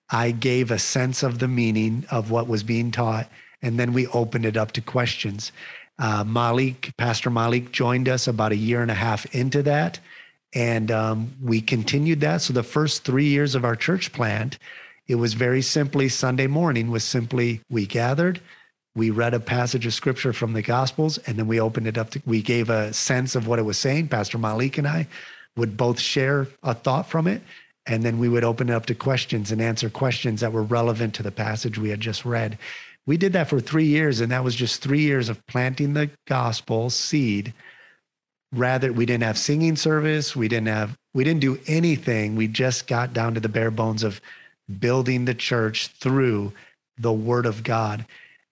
I gave a sense of the meaning of what was being taught, and then we opened it up to questions. Uh, Malik, Pastor Malik, joined us about a year and a half into that, and um, we continued that. So the first three years of our church plant, it was very simply Sunday morning was simply we gathered, we read a passage of scripture from the gospels and then we opened it up to we gave a sense of what it was saying. Pastor malik and i would both share a thought from it and then we would open it up to questions and answer questions that were relevant to the passage we had just read. We did that for three years and that was just three years of planting the gospel seed. Rather we didn't have singing service. We didn't have we didn't do anything. We just got down to the bare bones of building the church through the word of god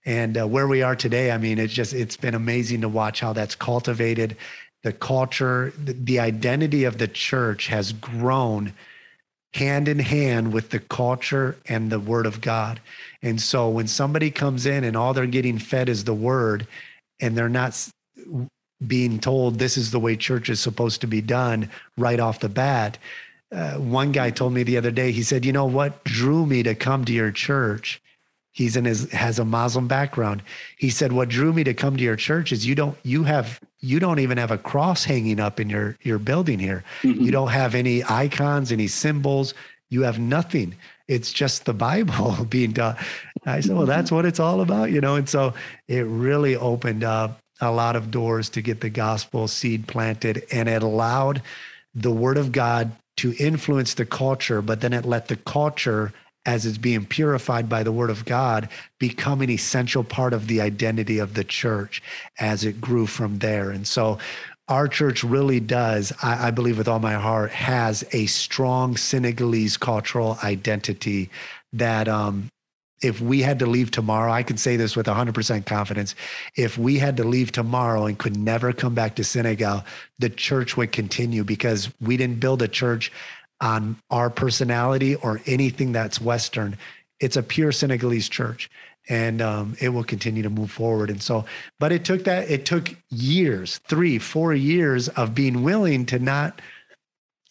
and uh, where we are today i mean it's just it's been amazing to watch how that's cultivated. The culture the, the identity of the church has grown hand in hand with the culture and the word of god. And so when somebody comes in and all they're getting fed is the word and they're not being told this is the way church is supposed to be done right off the bat uh, one guy told me the other day he said you know what drew me to come to your church he's in his has a muslim background. He said what drew me to come to your church is you don't you have you don't even have a cross hanging up in your your building here. Mm-hmm. you don't have any icons any symbols. You have nothing. It's just the bible being done i said well that's what it's all about you know? And so it really opened up a lot of doors to get the gospel seed planted and it allowed the word of god to influence the culture but then it let the culture as it's being purified by the word of God, become an essential part of the identity of the church as it grew from there. And so our church really does, I, I, believe with all my heart, has a strong Senegalese cultural identity that um, if we had to leave tomorrow, I can say this with 100% confidence. If we had to leave tomorrow and could never come back to Senegal, the church would continue because we didn't build a church on our personality or anything that's Western. It's a pure Senegalese church and um, it will continue to move forward. And so, but it took that, it took years, three, four years of being willing to not.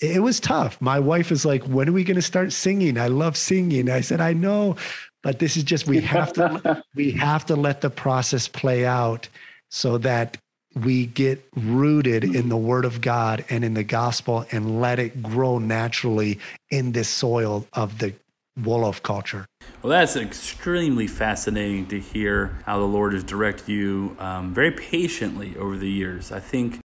It was tough. My wife is like, when are we going to start singing? I love singing. I said, I know, but this is just, we have to, we have to let the process play out so that we get rooted in the word of God and in the gospel and let it grow naturally in this soil of the Wolof culture. Well, that's extremely fascinating to hear how the Lord has directed you um, very patiently over the years. I think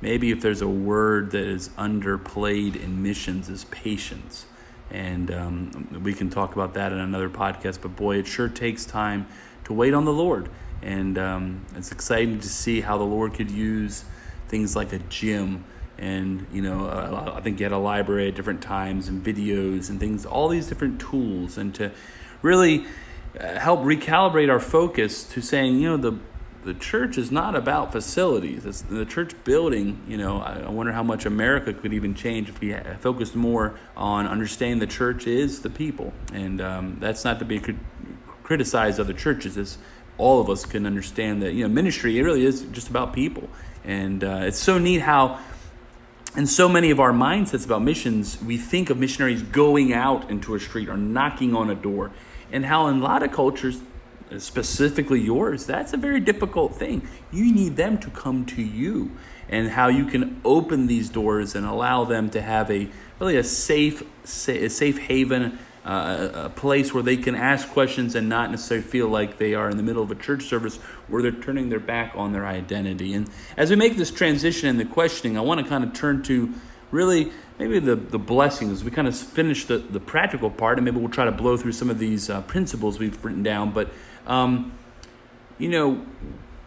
maybe if there's a word that is underplayed in missions is patience. And um, we can talk about that in another podcast. But boy, it sure takes time to wait on the Lord And um, it's exciting to see how the Lord could use things like a gym and you know uh, i think you had a library at different times and videos and things all these different tools and to really uh, help recalibrate our focus to saying you know the the church is not about facilities. It's the church building, you know, I wonder how much America could even change if we focused more on understanding the church is the people. And um, that's not to be criticized other churches. It's all of us can understand that, you know, ministry, it really is just about people. And uh, it's so neat how in so many of our mindsets about missions, we think of missionaries going out into a street or knocking on a door. And how in a lot of cultures, specifically yours, that's a very difficult thing. You need them to come to you and how you can open these doors and allow them to have a really a safe, a safe haven, uh, a place where they can ask questions and not necessarily feel like they are in the middle of a church service where they're turning their back on their identity. And as we make this transition in the questioning, I want to kind of turn to really maybe the, the blessings. We kind of finish the, the practical part, and maybe we'll try to blow through some of these uh, principles we've written down. But, um, you know,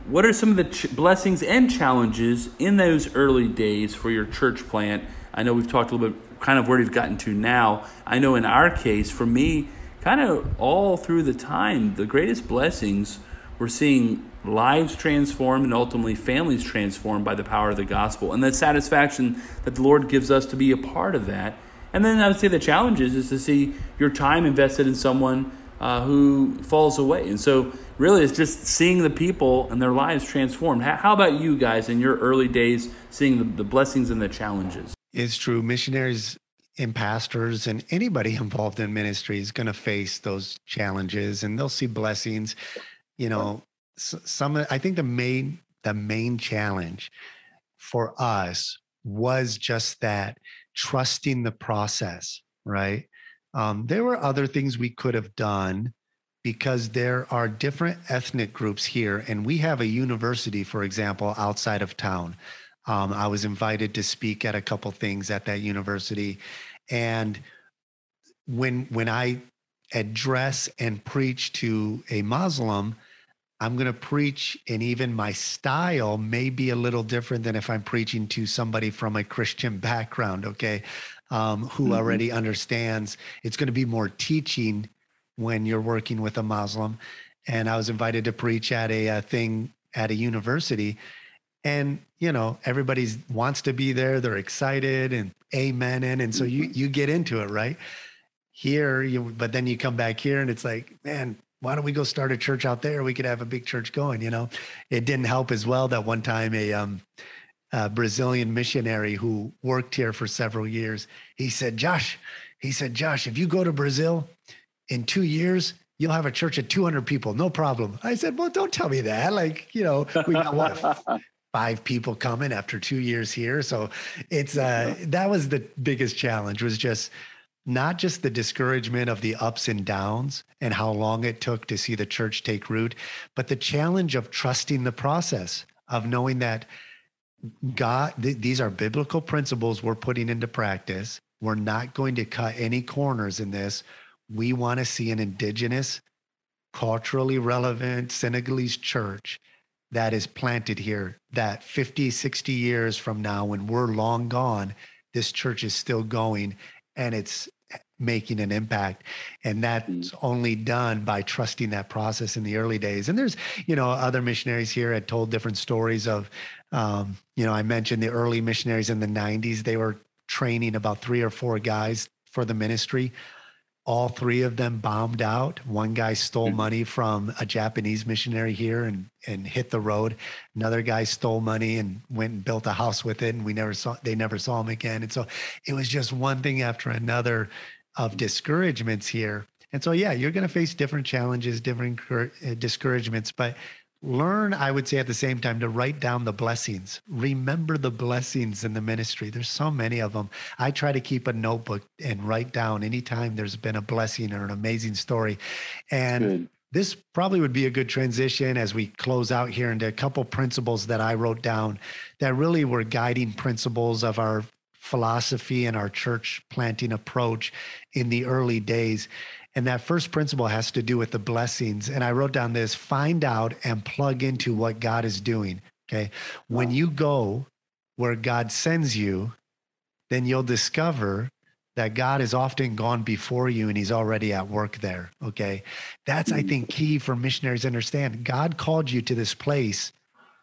what are some of the ch- blessings and challenges in those early days for your church plant? I know we've talked a little bit kind of where we've gotten to now. I know in our case, for me, kind of all through the time, the greatest blessings we're seeing lives transformed and ultimately families transformed by the power of the gospel and the satisfaction that the Lord gives us to be a part of that. And then I would say the challenge is, is to see your time invested in someone uh, who falls away. And so, really, it's just seeing the people and their lives transformed. How, about you guys in your early days, seeing the, the blessings and the challenges? It's true. Missionaries and pastors and anybody involved in ministry is going to face those challenges and they'll see blessings. You know some i think the main the main challenge for us was just that trusting the process right? Um, there were other things we could have done because there are different ethnic groups here and we have a university for example outside of town um, i was invited to speak at a couple things at that university and when when i address and preach to a muslim I'm going to preach, and even my style may be a little different than if I'm preaching to somebody from a Christian background, okay, um, who mm-hmm. already understands. It's going to be more teaching when you're working with a Muslim. And I was invited to preach at a, a thing at a university. And, you know, everybody wants to be there. They're excited and amen. And so you, mm-hmm. you get into it, right? Here, you, but then you come back here and it's like, man, why don't we go start a church out there? We could have a big church going, you know? It didn't help as well that one time a, um, a Brazilian missionary who worked here for several years, he said, Josh, he said, Josh, if you go to Brazil in two years, you'll have a church of 200 people, no problem. I said, well, don't tell me that. Like, you know, we got what, five people coming after two years here. So it's, uh, that was the biggest challenge was just, not just the discouragement of the ups and downs and how long it took to see the church take root, but the challenge of trusting the process, of knowing that God, th- these are biblical principles we're putting into practice. We're not going to cut any corners in this. We want to see an indigenous, culturally relevant Senegalese church that is planted here, that 50, 60 years from now, when we're long gone, this church is still going and it's making an impact. And that's mm. only done by trusting that process in the early days. And there's you know other missionaries here had told different stories of um, you know i mentioned the early missionaries in the 90s they were training about three or four guys for the ministry all three of them bombed out one guy stole mm. money from a japanese missionary here and and hit the road another guy stole money and went and built a house with it and we never saw they never saw him again and so it was just one thing after another of discouragements here. And so, yeah, you're going to face different challenges, different uh, discouragements, but learn, I would say at the same time, to write down the blessings. Remember the blessings in the ministry. There's so many of them. I try to keep a notebook and write down anytime there's been a blessing or an amazing story. And Good. this probably would be a good transition as we close out here into a couple principles that I wrote down that really were guiding principles of our philosophy and our church planting approach in the early days. And that first principle has to do with the blessings. And I wrote down this find out and plug into what God is doing. Okay. When you go where God sends you, then you'll discover that God has often gone before you and he's already at work there. Okay. That's, I think, key for missionaries to understand. God called you to this place.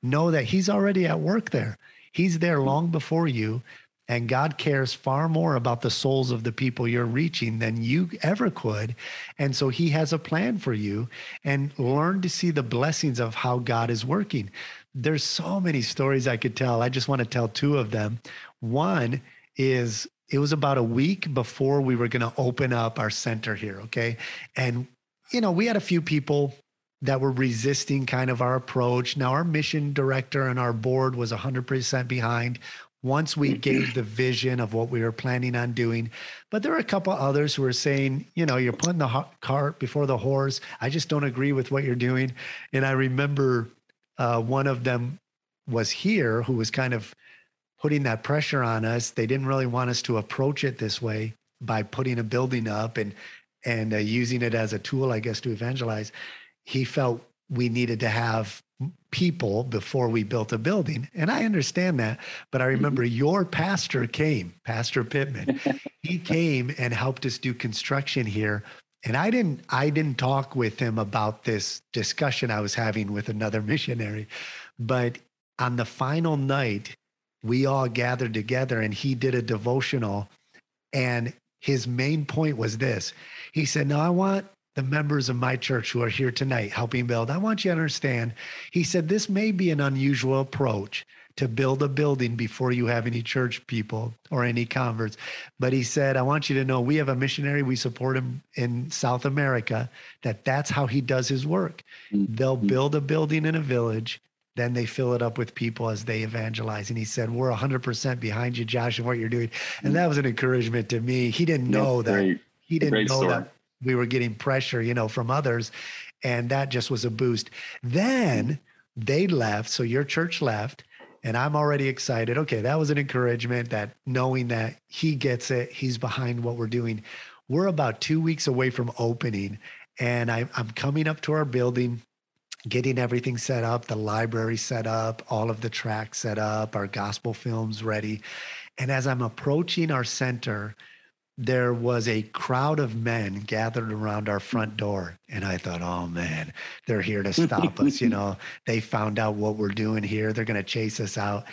Know that he's already at work there. He's there long before you. And God cares far more about the souls of the people you're reaching than you ever could. And so he has a plan for you and learn to see the blessings of how God is working. There's so many stories I could tell. I just want to tell two of them. One is it was about a week before we were going to open up our center here. Okay. And, you know, we had a few people that were resisting kind of our approach. Now, our mission director and our board was 100% behind once we gave the vision of what we were planning on doing. But there were a couple others who were saying, you know, you're putting the cart before the horse. I just don't agree with what you're doing. And I remember uh, one of them was here who was kind of putting that pressure on us. They didn't really want us to approach it this way by putting a building up and and uh, using it as a tool, I guess, to evangelize. He felt we needed to have people before we built a building. And I understand that. But I remember mm-hmm. your pastor came, Pastor Pittman. he came and helped us do construction here. And I didn't I didn't talk with him about this discussion I was having with another missionary. But on the final night, we all gathered together and he did a devotional. And his main point was this. He said, No, I want the members of my church who are here tonight helping build, I want you to understand. He said, This may be an unusual approach to build a building before you have any church people or any converts. But he said, I want you to know we have a missionary, we support him in South America, that that's how he does his work. Mm-hmm. They'll build a building in a village. Then they fill it up with people as they evangelize. And he said, We're 100% behind you, Josh, and what you're doing. And that was an encouragement to me. He didn't know that. He didn't know story. that we were getting pressure, you know, from others. And that just was a boost. Then they left. So your church left. And I'm already excited. Okay, that was an encouragement that knowing that he gets it, he's behind what we're doing. We're about two weeks away from opening. And I, I'm coming up to our building, getting everything set up, the library set up, all of the tracts set up, our gospel films ready. And as I'm approaching our center, there was a crowd of men gathered around our front door. And I thought, oh man, they're here to stop us. You know, they found out what we're doing here. They're going to chase us out.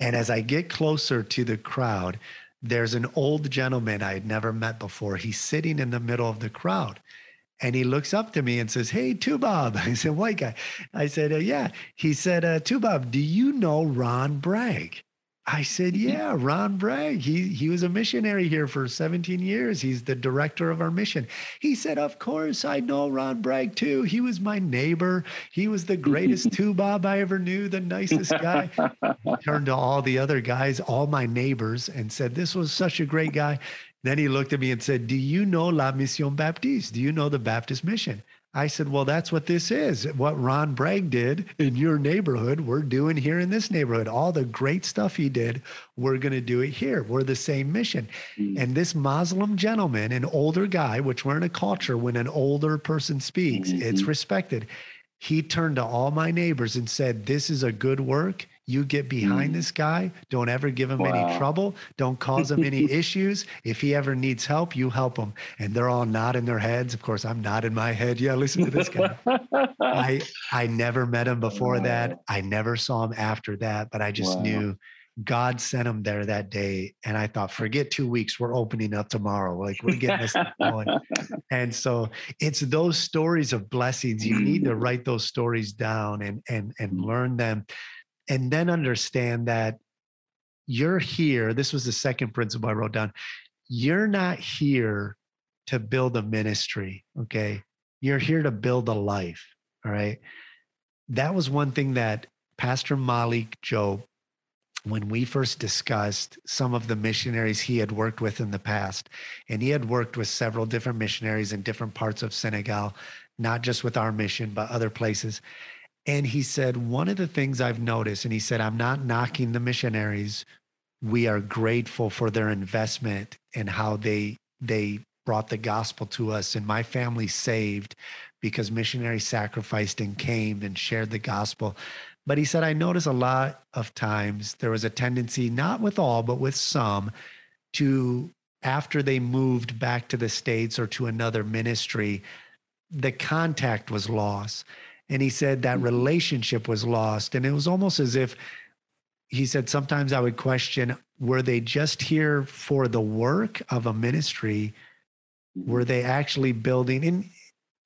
And as I get closer to the crowd, there's an old gentleman I had never met before. He's sitting in the middle of the crowd. And he looks up to me and says, Hey, Tubob. I said, White guy. I said, uh, Yeah. He said, uh, Tubob, do you know Ron Bragg? I said, mm-hmm. "Yeah, Ron Bragg. He he was a missionary here for 17 years. He's the director of our mission." He said, "Of course, I know Ron Bragg too. He was my neighbor. He was the greatest Tubob I ever knew, the nicest guy." he turned to all the other guys, all my neighbors, and said, "This was such a great guy." Then he looked at me and said, "Do you know La Mission Baptiste? Do you know the Baptist mission?" I said, Well, that's what this is. What Ron Bragg did in your neighborhood, we're doing here in this neighborhood. All the great stuff he did, we're going to do it here. We're the same mission. Mm-hmm. And this Muslim gentleman, an older guy, which we're in a culture when an older person speaks, mm-hmm. it's respected. He turned to all my neighbors and said, This is a good work. You get behind mm. this guy. Don't ever give him wow. any trouble. Don't cause him any issues. If he ever needs help, you help him. And they're all nodding their heads. Of course, I'm nodding my head. Yeah, listen to this guy. I I never met him before wow. that. I never saw him after that, but I just wow. knew God sent him there that day. And I thought, forget two weeks, we're opening up tomorrow. Like we're getting this going. And so it's those stories of blessings. You need to write those stories down and and and mm. learn them and then understand that you're here. This was the second principle I wrote down. You're not here to build a ministry, okay? You're here to build a life, all right? That was one thing that Pastor Malik Diop, when we first discussed some of the missionaries he had worked with in the past, and he had worked with several different missionaries in different parts of Senegal, not just with our mission, but other places. And he said, one of the things I've noticed, and he said, I'm not knocking the missionaries. We are grateful for their investment and how they they brought the gospel to us and my family saved because missionaries sacrificed and came and shared the gospel. But he said, I notice a lot of times there was a tendency, not with all, but with some, to after they moved back to the States or to another ministry, the contact was lost. And he said that mm-hmm. relationship was lost. And it was almost as if he said, sometimes I would question, were they just here for the work of a ministry? Were they actually building? And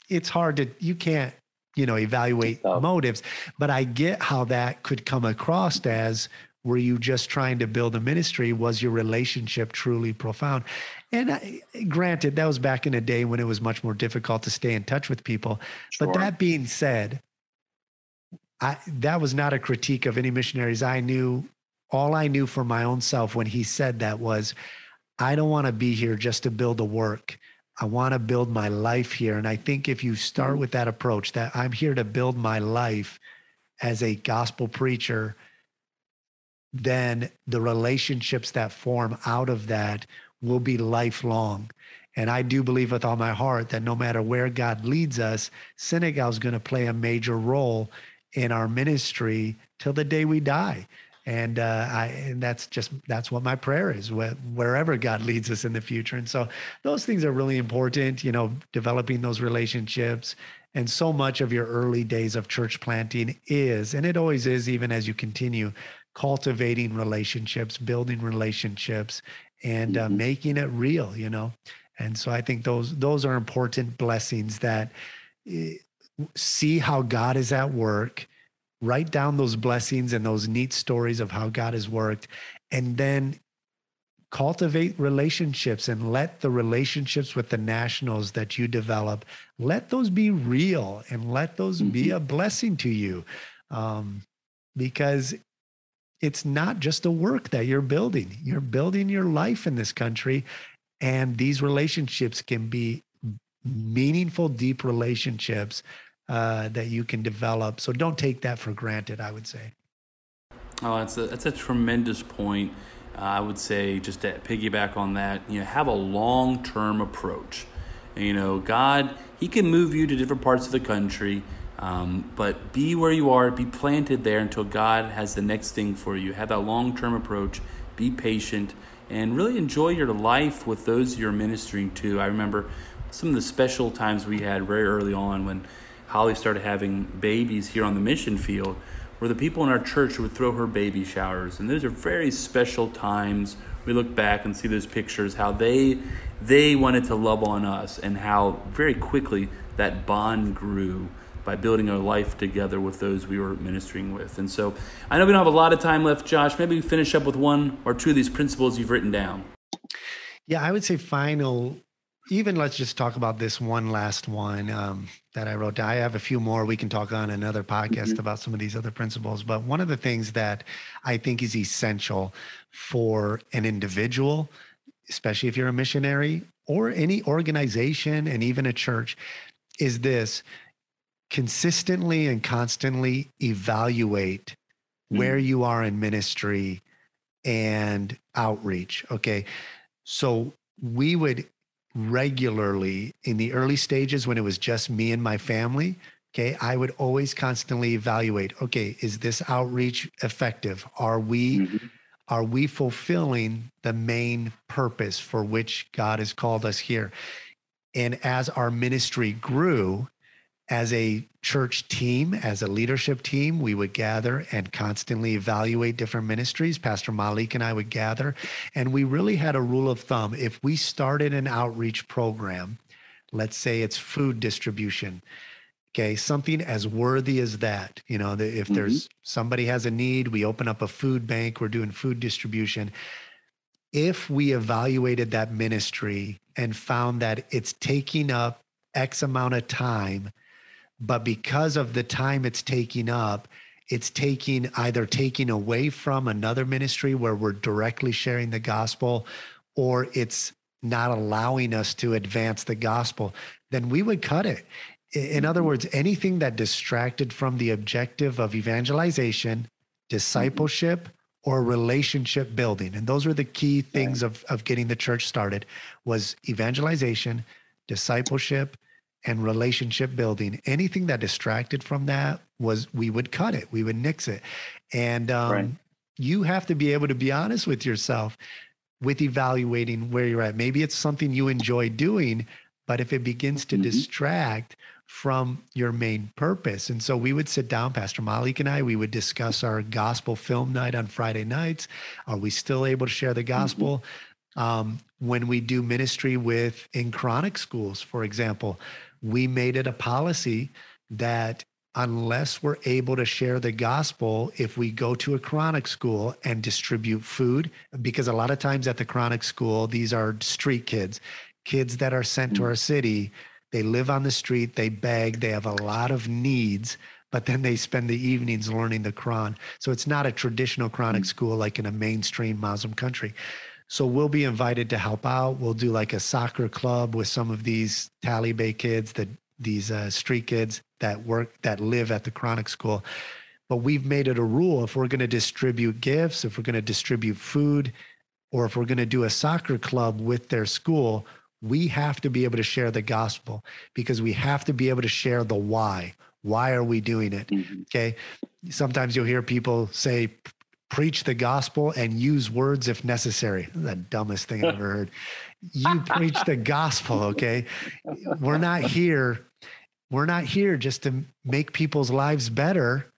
it's hard to, you can't, you know, evaluate motives, but I get how that could come across as were you just trying to build a ministry? Was your relationship truly profound? And I, granted, that was back in a day when it was much more difficult to stay in touch with people. Sure. But that being said, I, that was not a critique of any missionaries I knew. All I knew for my own self when he said that was, I don't want to be here just to build a work. I want to build my life here. And I think if you start mm-hmm. with that approach, that I'm here to build my life as a gospel preacher then the relationships that form out of that will be lifelong. And I do believe with all my heart that no matter where God leads us, Senegal is going to play a major role in our ministry till the day we die. And uh, I, and that's just that's what my prayer is. wherever God leads us in the future, and so those things are really important. You know, developing those relationships, and so much of your early days of church planting is, and it always is, even as you continue cultivating relationships, building relationships, and uh, mm-hmm. making it real. You know, and so I think those those are important blessings that uh, see how God is at work. Write down those blessings and those neat stories of how God has worked, and then cultivate relationships and let the relationships with the nationals that you develop let those be real and let those mm-hmm. be a blessing to you um, because it's not just a work that you're building. You're building your life in this country. And these relationships can be meaningful, deep relationships uh, that you can develop. So don't take that for granted, I would say. Oh, that's a, that's a tremendous point. Uh, I would say, just to piggyback on that, you know, have a long term approach. You know, God, He can move you to different parts of the country. Um, but be where you are, be planted there until God has the next thing for you. Have that long term approach, be patient, and really enjoy your life with those you're ministering to. I remember some of the special times we had very early on when Holly started having babies here on the mission field, where the people in our church would throw her baby showers. And those are very special times. We look back and see those pictures, how they they wanted to love on us and how very quickly that bond grew by building a life together with those we were ministering with. And so I know we don't have a lot of time left, Josh. Maybe we finish up with one or two of these principles you've written down. Yeah, I would say final. Even let's just talk about this one last one um, that I wrote down. I have a few more. We can talk on another podcast mm-hmm. about some of these other principles. But one of the things that I think is essential for an individual, especially if you're a missionary or any organization and even a church, is this consistently and constantly evaluate mm. where you are in ministry and outreach. Okay. So we would regularly, in the early stages when it was just me and my family, okay, I would always constantly evaluate okay, is this outreach effective? Are we. Mm-hmm. Are we fulfilling the main purpose for which God has called us here? And as our ministry grew, as a church team, as a leadership team, we would gather and constantly evaluate different ministries. Pastor Malik and I would gather, and we really had a rule of thumb. If we started an outreach program, let's say it's food distribution, okay, something as worthy as that, you know, if mm-hmm. there's somebody has a need, we open up a food bank, we're doing food distribution. If we evaluated that ministry and found that it's taking up X amount of time but because of the time it's taking up, it's taking either taking away from another ministry where we're directly sharing the gospel or it's not allowing us to advance the gospel, then we would cut it. In other mm-hmm. words, anything that distracted from the objective of evangelization, discipleship, or relationship building. And those were the key things of, of getting the church started was evangelization, discipleship, and relationship building. Anything that distracted from that was we would cut it, we would nix it. And um, right. you have to be able to be honest with yourself with evaluating where you're at. Maybe it's something you enjoy doing, but if it begins to mm-hmm. distract from your main purpose. And so we would sit down, Pastor Malik and I, we would discuss our gospel film night on Friday nights. Are we still able to share the mm-hmm. gospel? Mm-hmm. Um, when we do ministry with in Quranic schools, for example, we made it a policy that unless we're able to share the gospel if we go to a Quranic school and distribute food because a lot of times at the Quranic school these are street kids kids that are sent to mm. our city they live on the street they beg they have a lot of needs but then they spend the evenings learning the quran so it's not a traditional Quranic mm. school like in a mainstream muslim country so we'll be invited to help out. We'll do like a soccer club with some of these talibé kids, that these uh, street kids that work that live at the Quranic school. But we've made it a rule if we're going to distribute gifts, if we're going to distribute food, or if we're going to do a soccer club with their school, we have to be able to share the gospel because we have to be able to share the why. Why are we doing it? Mm-hmm. Okay. Sometimes you'll hear people say, preach the gospel and use words if necessary. the dumbest thing I've ever heard. You preach the gospel, okay? We're not here. We're not here just to make people's lives better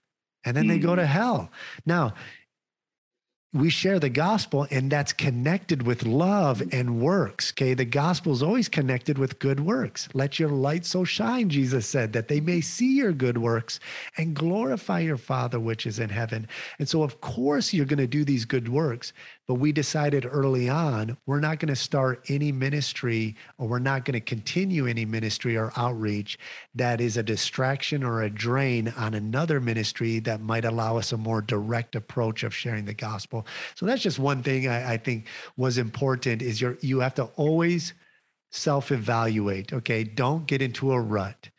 and then they go to mm. hell. Now, we share the gospel and that's connected with love and works okay? The gospel is always connected with good works. Let your light so shine jesus said that they may see your good works and glorify your father which is in heaven. And so of course you're going to do these good works but we decided early on, we're not going to start any ministry or we're not going to continue any ministry or outreach that is a distraction or a drain on another ministry that might allow us a more direct approach of sharing the gospel. So that's just one thing I, I think was important is you you have to always self-evaluate. Okay. Don't get into a rut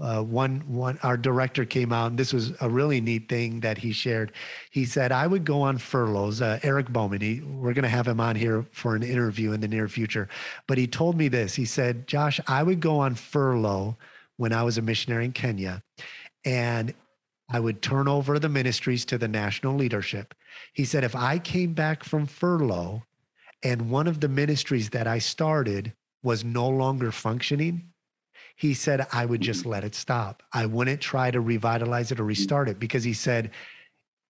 uh, one one our director came out and this was a really neat thing that he shared. He said i would go on furloughs. Uh, eric bowman he, we're going to have him on here for an interview in the near future. But he told me this. He said josh i would go on furlough when i was a missionary in kenya and i would turn over the ministries to the national leadership. He said if i came back from furlough and one of the ministries that i started was no longer functioning he said I would just let it stop. I wouldn't try to revitalize it or restart it because he said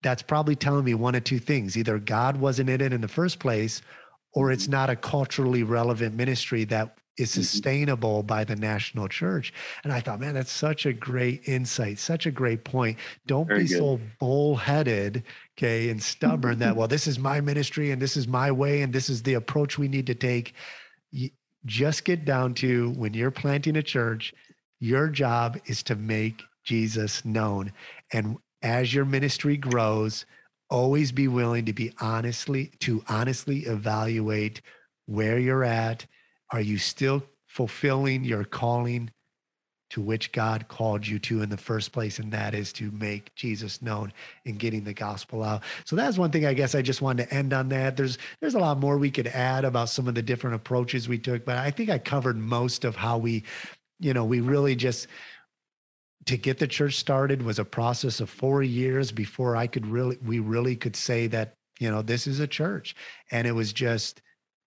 that's probably telling me one of two things. Either God wasn't in it in the first place, or it's not a culturally relevant ministry that is mm-hmm. sustainable by the national church. And I thought, man, that's such a great insight, such a great point. Don't Very be good. so bullheaded, okay, and stubborn that, well, this is my ministry and this is my way and this is the approach we need to take just get down to when you're planting a church, your job is to make Jesus known. And as your ministry grows, always be willing to be honestly to honestly evaluate where you're at. Are you still fulfilling your calling to which God called you to in the first place, and that is to make Jesus known and getting the gospel out. So that's one thing I guess I just wanted to end on that. There's there's a lot more we could add about some of the different approaches we took, but I think I covered most of how we, you know, we really just to get the church started was a process of four years before I could really we really could say that, you know, this is a church. And it was just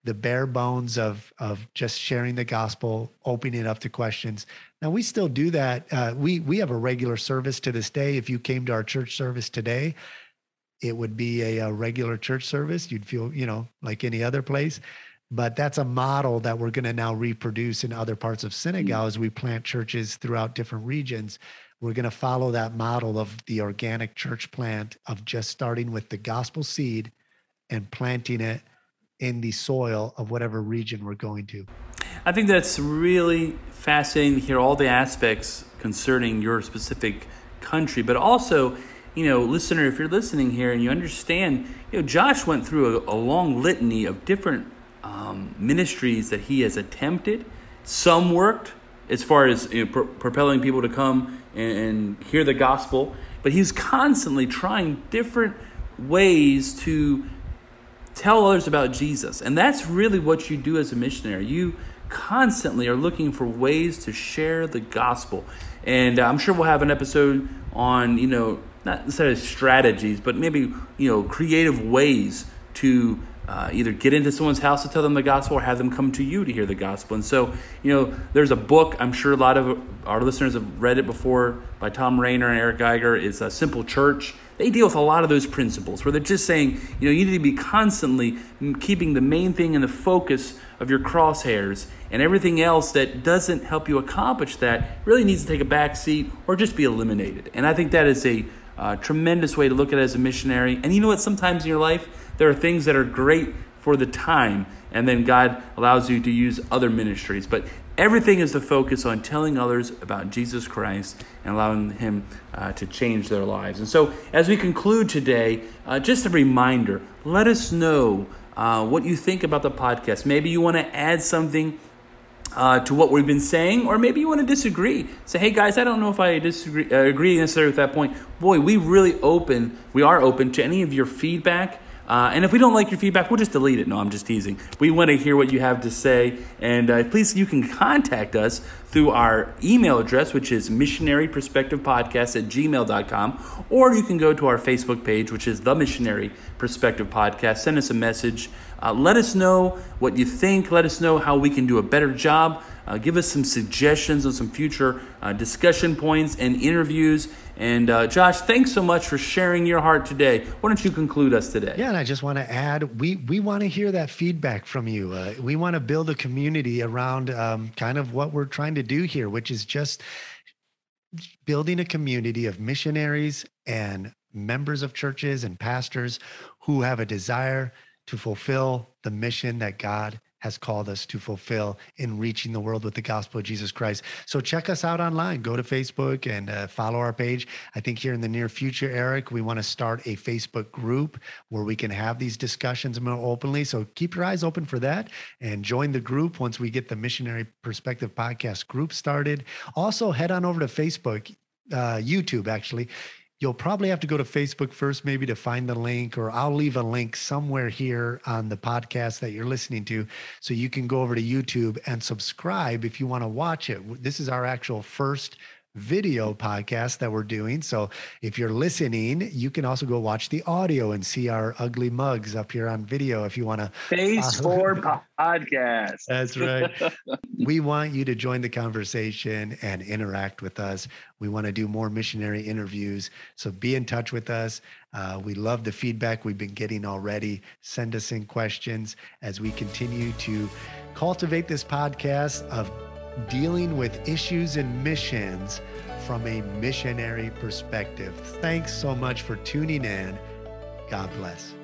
the bare bones of of just sharing the gospel, opening it up to questions. Now we still do that. Uh, we we have a regular service to this day. If you came to our church service today, it would be a, a regular church service. You'd feel you know like any other place. But that's a model that we're going to now reproduce in other parts of Senegal mm. as we plant churches throughout different regions. We're going to follow that model of the organic church plant of just starting with the gospel seed and planting it in the soil of whatever region we're going to. I think that's really fascinating to hear all the aspects concerning your specific country, but also, you know, listener, if you're listening here and you understand, you know, Josh went through a, a long litany of different um, ministries that he has attempted. Some worked as far as you know, pro- propelling people to come and, and hear the gospel, but he's constantly trying different ways to tell others about Jesus. And that's really what you do as a missionary. You constantly are looking for ways to share the gospel. And uh, I'm sure we'll have an episode on, you know, not necessarily strategies, but maybe, you know, creative ways to uh, either get into someone's house to tell them the gospel or have them come to you to hear the gospel. And so, you know, there's a book, I'm sure a lot of our listeners have read it before by Thom Rainer and Eric Geiger. It's a Simple Church. They deal with a lot of those principles where they're just saying, you know, you need to be constantly keeping the main thing in the focus of your crosshairs, and everything else that doesn't help you accomplish that really needs to take a back seat or just be eliminated. And I think that is a uh, tremendous way to look at it as a missionary. And you know what? Sometimes in your life, there are things that are great for the time, and then God allows you to use other ministries. But everything is the focus on telling others about Jesus Christ and allowing Him uh, to change their lives. And so, as we conclude today, uh, just a reminder let us know uh, what you think about the podcast. Maybe you want to add something. Uh, to what we've been saying, or maybe you want to disagree. Say, hey guys, I don't know if I disagree, uh, agree necessarily with that point. Boy, we really open, we are open to any of your feedback uh, and if we don't like your feedback, we'll just delete it. No, I'm just teasing. We want to hear what you have to say. And uh, please, you can contact us through our email address, which is missionaryperspectivepodcast at gmail.com. Or you can go to our Facebook page, which is The Missionary Perspective Podcast. Send us a message. Uh, let us know what you think. Let us know how we can do a better job. Uh, give us some suggestions on some future uh, discussion points and interviews. And uh, Josh, thanks so much for sharing your heart today. Why don't you conclude us today? Yeah, and I just want to add, we we want to hear that feedback from you. Uh, we want to build a community around um, kind of what we're trying to do here, which is just building a community of missionaries and members of churches and pastors who have a desire to fulfill the mission that God has called us to fulfill in reaching the world with the gospel of Jesus Christ. So check us out online. Go to Facebook and uh, follow our page. I think here in the near future, Eric, we want to start a Facebook group where we can have these discussions more openly. So keep your eyes open for that and join the group once we get the Missionary Perspective Podcast group started. Also, head on over to Facebook, uh, YouTube, actually you'll probably have to go to Facebook first, maybe to find the link, or I'll leave a link somewhere here on the podcast that you're listening to. So you can go over to YouTube and subscribe if you want to watch it. This is our actual first video podcast that we're doing. So if you're listening, you can also go watch the audio and see our ugly mugs up here on video if you want to. Phase uh, four podcast. That's right. we want you to join the conversation and interact with us. We want to do more missionary interviews. So be in touch with us. Uh, we love the feedback we've been getting already. Send us in questions as we continue to cultivate this podcast of dealing with issues and missions from a missionary perspective. Thanks so much for tuning in. God bless.